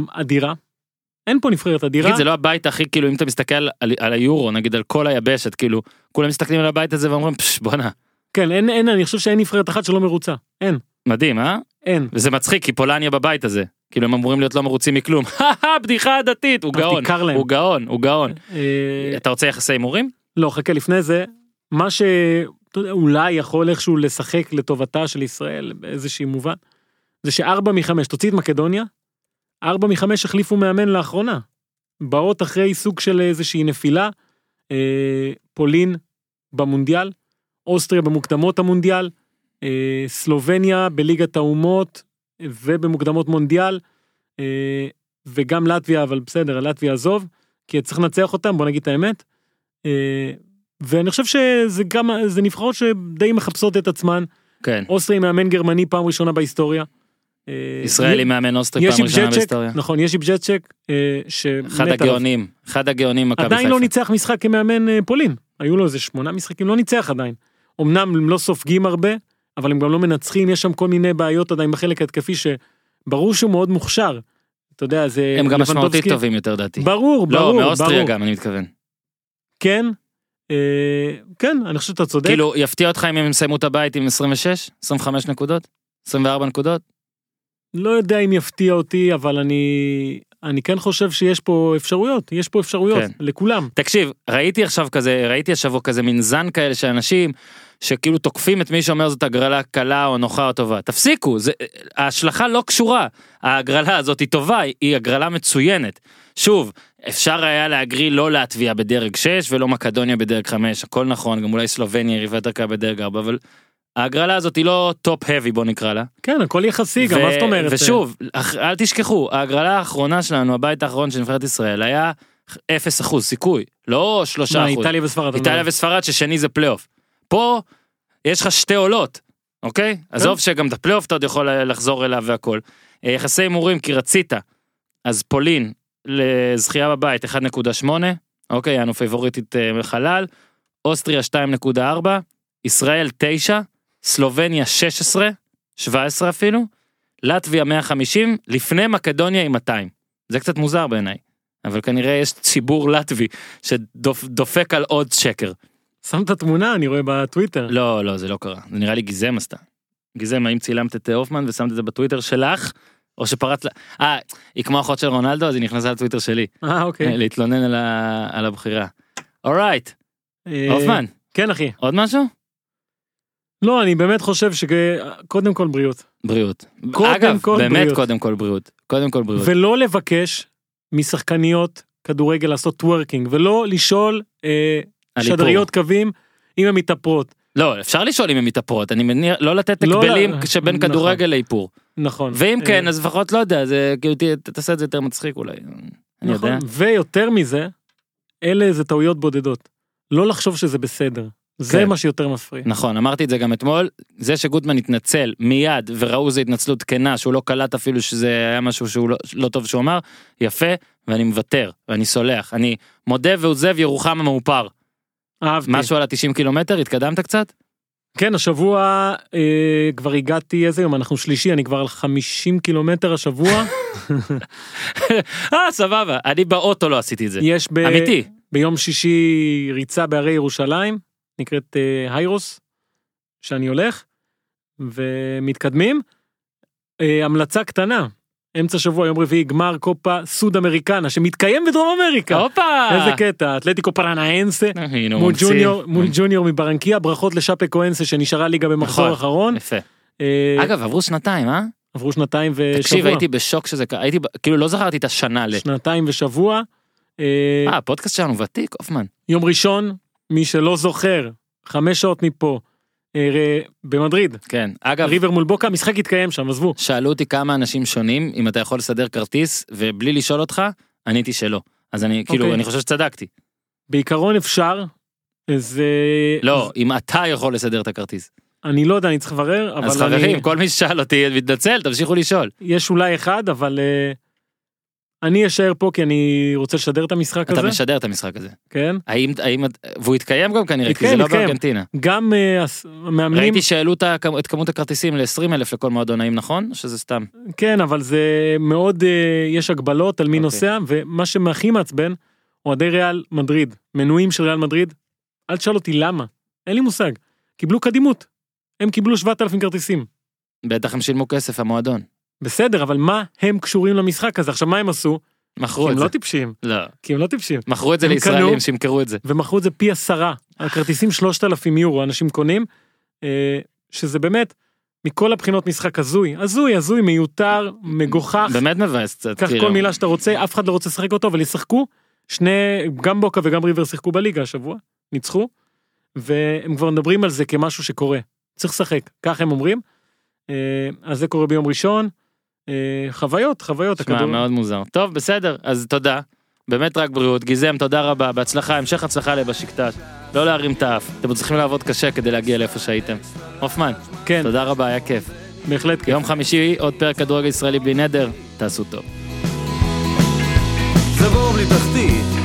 אדירה. אין פה נבחרת אדירה. תגיד, זה לא הבית הכי כאילו אם אתה מסתכל על, על היורו נגיד על כל היבשת כאילו כולם מסתכלים על הבית הזה ואומרים פש בואנה כן, אין, אין, אני חושב שאין נבחרת אחת שלא מרוצה. אין, מדהים אה אין. וזה מצחיק כי פולניה בבית הזה כאילו הם אמורים להיות לא מרוצים מכלום בדיחה עדתית הוא גאון. הוא גאון הוא גאון אה, אתה רוצה יחסי הימורים לא, חכה, לפני זה, מה שאולי יכול איכשהו לשחק לטובתה של ישראל באיזשהי מובן, זה שארבע מחמש, תוציא את מקדוניה, ארבע מחמש החליפו מאמן לאחרונה. באות אחרי סוג של איזושהי נפילה, אה, פולין במונדיאל, אוסטריה במוקדמות המונדיאל, סלובניה בליגת האומות ובמוקדמות מונדיאל, אה, וגם לטביה, אבל בסדר, לטביה עזוב, כי צריך לנצח אותם, בוא נגיד את האמת. אה, ואני חושב שזה גם, זה נבחרות שדי מחפשות את עצמן. כן אוסטרי מאמן גרמני פעם ראשונה בהיסטוריה. אה, ישראלי מאמן אוסטרי פעם עם ראשונה בהיסטוריה נכון, יש עם ג'צ'ק, אה, אחד. הגאונים אחד הגאונים מכבי עדיין לא. ניצח משחק כמאמן אה, פולין. היו לו איזה שמונה משחקים, לא ניצח עדיין. אמנם הם לא סופגים הרבה, אבל הם גם לא מנצחים, יש שם כל מיני בעיות עדיין בחלק ההתקפי שברור שהוא מאוד מוכשר. אתה יודע, זה... הם גם משמעותית טובים יותר דעתי. ברור, לא ברור, מאוסטריה ברור. גם אני מתכוון. כן, אה, כן, אני חושב שאתה צודק. כאילו יפתיע אותך אם הם יסיימו את הבית עם 26 25 נקודות 24 נקודות לא יודע אם יפתיע אותי, אבל אני, אני כן חושב שיש פה אפשרויות, יש פה אפשרויות כן. לכולם. תקשיב ראיתי עכשיו כזה ראיתי השבוע כזה מין זן כאלה של אנשים שכאילו תוקפים את מי שאומר זאת הגרלה קלה או נוחה או טובה תפסיקו זה ההשלכה לא קשורה ההגרלה הזאת היא טובה היא הגרלה מצוינת שוב אפשר היה להגריל לא את לטביה בדרג 6 ולא מקדוניה בדרג 5 הכל נכון גם אולי סלובניה יריבה יותר קלה בדרג 4 אבל. ההגרלה הזאת היא לא top heavy בוא נקרא לה. כן, הכל יחסי, גם מה זאת אומרת? ושוב, אל תשכחו, ההגרלה האחרונה שלנו, הבית האחרון של נבחרת ישראל, היה 0 אחוז סיכוי, לא 3 מה, אחוז. איטליה וספרד. איטליה. וספרד ששני זה פלייאוף. פה יש לך שתי עולות, אוקיי? עזוב שגם את הפלייאוף אתה עוד יכול לחזור אליו והכל. אה, יחסי הימורים כי רצית, אז פולין לזכייה בבית 1.8, אוקיי, יענו פייבוריטית אה, חלל, אוסטריה 2.4, ישראל 9, סלובניה 16, 17 אפילו, לטביה 150, לפני מקדוניה עם 200. זה קצת מוזר בעיניי, אבל כנראה יש ציבור לטבי שדופק על עוד שקר. שם את התמונה, אני רואה בטוויטר. לא, לא, זה לא קרה. זה נראה לי גיזם עשתה. גיזם, האם צילמת את הופמן ושמת את זה בטוויטר שלך, או שפרצת לה... אה, היא כמו אחות של רונלדו, אז היא נכנסה לטוויטר שלי. אה, אוקיי. להתלונן על ה- על הבחירה. אורייט, אה, הופמן, כן, אחי. עוד משהו? לא, אני באמת חושב שקודם כל בריאות. בריאות. קודם אגב, כל באמת בריאות. קודם כל בריאות. קודם כל בריאות. ולא לבקש משחקניות כדורגל לעשות טוורקינג, ולא לשאול אה. שדריות קווים אם הן מתאפרות. לא, אפשר לשאול אם הן מתאפרות, אני מניח, לא לתת לא, הקבלים לא, שבין נכון. כדורגל לאיפור. נכון. ואם אה, כן, אז לפחות לא יודע, זה כאילו תעשה את זה יותר מצחיק אולי. נכון. ויותר מזה, אלה זה טעויות בודדות. לא לחשוב שזה בסדר. זה כן. מה שיותר מפריע. נכון, אמרתי את זה גם אתמול, זה שגוטמן התנצל מיד וראו זה התנצלות כנה, שהוא לא קלט אפילו שזה היה משהו שהוא לא, לא טוב שהוא אמר, יפה, ואני מוותר, ואני סולח, אני מודה ועוזב ירוחם המאופר. אהבתי. משהו על ה-90 קילומטר, התקדמת קצת? כן, השבוע אה, כבר הגעתי, איזה יום? אנחנו שלישי, אני כבר על 50 קילומטר השבוע. אה, סבבה, אני באוטו לא עשיתי את זה. יש ב... אמיתי. ביום שישי ריצה בהרי ירושלים, נקראת אה, היירוס, שאני הולך, ומתקדמים. אה, המלצה קטנה, אמצע שבוע, יום רביעי, גמר קופה סוד אמריקנה, שמתקיים בדרום אמריקה. הופה! איזה קטע, אתלטיקו פרנאנסה, הנה, הוא מול. ג'וניור, מול ג'וניור מברנקיה, ברכות לשאפה קואנסה שנשארה ליגה במחזור נכון. האחרון. אה, אגב, עברו שנתיים, אה? עברו שנתיים ושבוע. תקשיב, הייתי בשוק שזה קרה, הייתי, כאילו לא זכרתי את השנה. שנתיים ושבוע. אה, אה, הפודקאסט שלנו ותיק, הופמן. יום ראשון, מי שלא זוכר, חמש שעות מפה, אה, במדריד, כן. אגב, ריבר מול בוקה, המשחק התקיים שם, עזבו. שאלו אותי כמה אנשים שונים, אם אתה יכול לסדר כרטיס, ובלי לשאול אותך, עניתי שלא. אז אני, כאילו, אוקיי. אני חושב שצדקתי. בעיקרון אפשר, זה... לא, אם אתה יכול לסדר את הכרטיס. אני לא יודע, אני צריך לברר, אבל אז אני... חברים, כל מי ששאל אותי, מתנצל, תמשיכו לשאול. יש אולי אחד, אבל אה, אני אשאר פה כי אני רוצה לשדר את המשחק אתה הזה, משדר את המשחק הזה. כן? האם, האם, והוא התקיים גם כנראה, כי זה התקיים, לא. בארגנטינה. גם הס- המאמנים, ראיתי שהעלו את כמות הכרטיסים ל-20 אלף לכל מועדון, האם נכון? או שזה סתם? כן, אבל זה מאוד, אה, יש הגבלות על מי אוקיי. נוסע, ומה שהכי מעצבן, אוהדי ריאל מדריד, מנויים של ריאל מדריד, אל תשאל אותי למה, אין לי מושג. קיבלו קדימות, הם קיבלו 7,000 כרטיסים. בטח הם שילמו כסף, המועדון. בסדר, אבל מה הם קשורים למשחק הזה? עכשיו, מה הם עשו? כי מכרו הם את זה. לא טיפשים, לא. כי הם לא טיפשים. מכרו את זה הם לישראלים שימכרו את זה. ומכרו את זה פי עשרה, הכרטיסים 3,000 יורו, אנשים קונים, אה, שזה באמת, מכל הבחינות משחק הזוי, הזוי, הזוי, מיותר, מגוחך. באמת מבאס קצת. קח כאילו. כל מילה שאתה רוצה, אף אחד לא רוצה לשחק אותו, אבל ישחקו. שני, גם בוקה וגם ריבר שיחקו בליגה השבוע, ניצחו, והם כבר מדברים על זה כמשהו שקורה. צריך לשחק, כך הם אומרים. אה, אז זה קורה ביום ראשון. אה, חוויות, חוויות, שמע, מאוד מוזר. טוב, בסדר, אז תודה. באמת רק בריאות. גיזם, תודה רבה, בהצלחה, המשך הצלחה לבשיקטש. לא להרים את האף, אתם צריכים לעבוד קשה כדי להגיע לאיפה שהייתם. הופמן, כן, תודה רבה, היה כיף. בהחלט כן. יום חמישי, עוד פרק כדורגל ישראלי בלי נדר, תעשו טוב. זה בור בלי תחתית,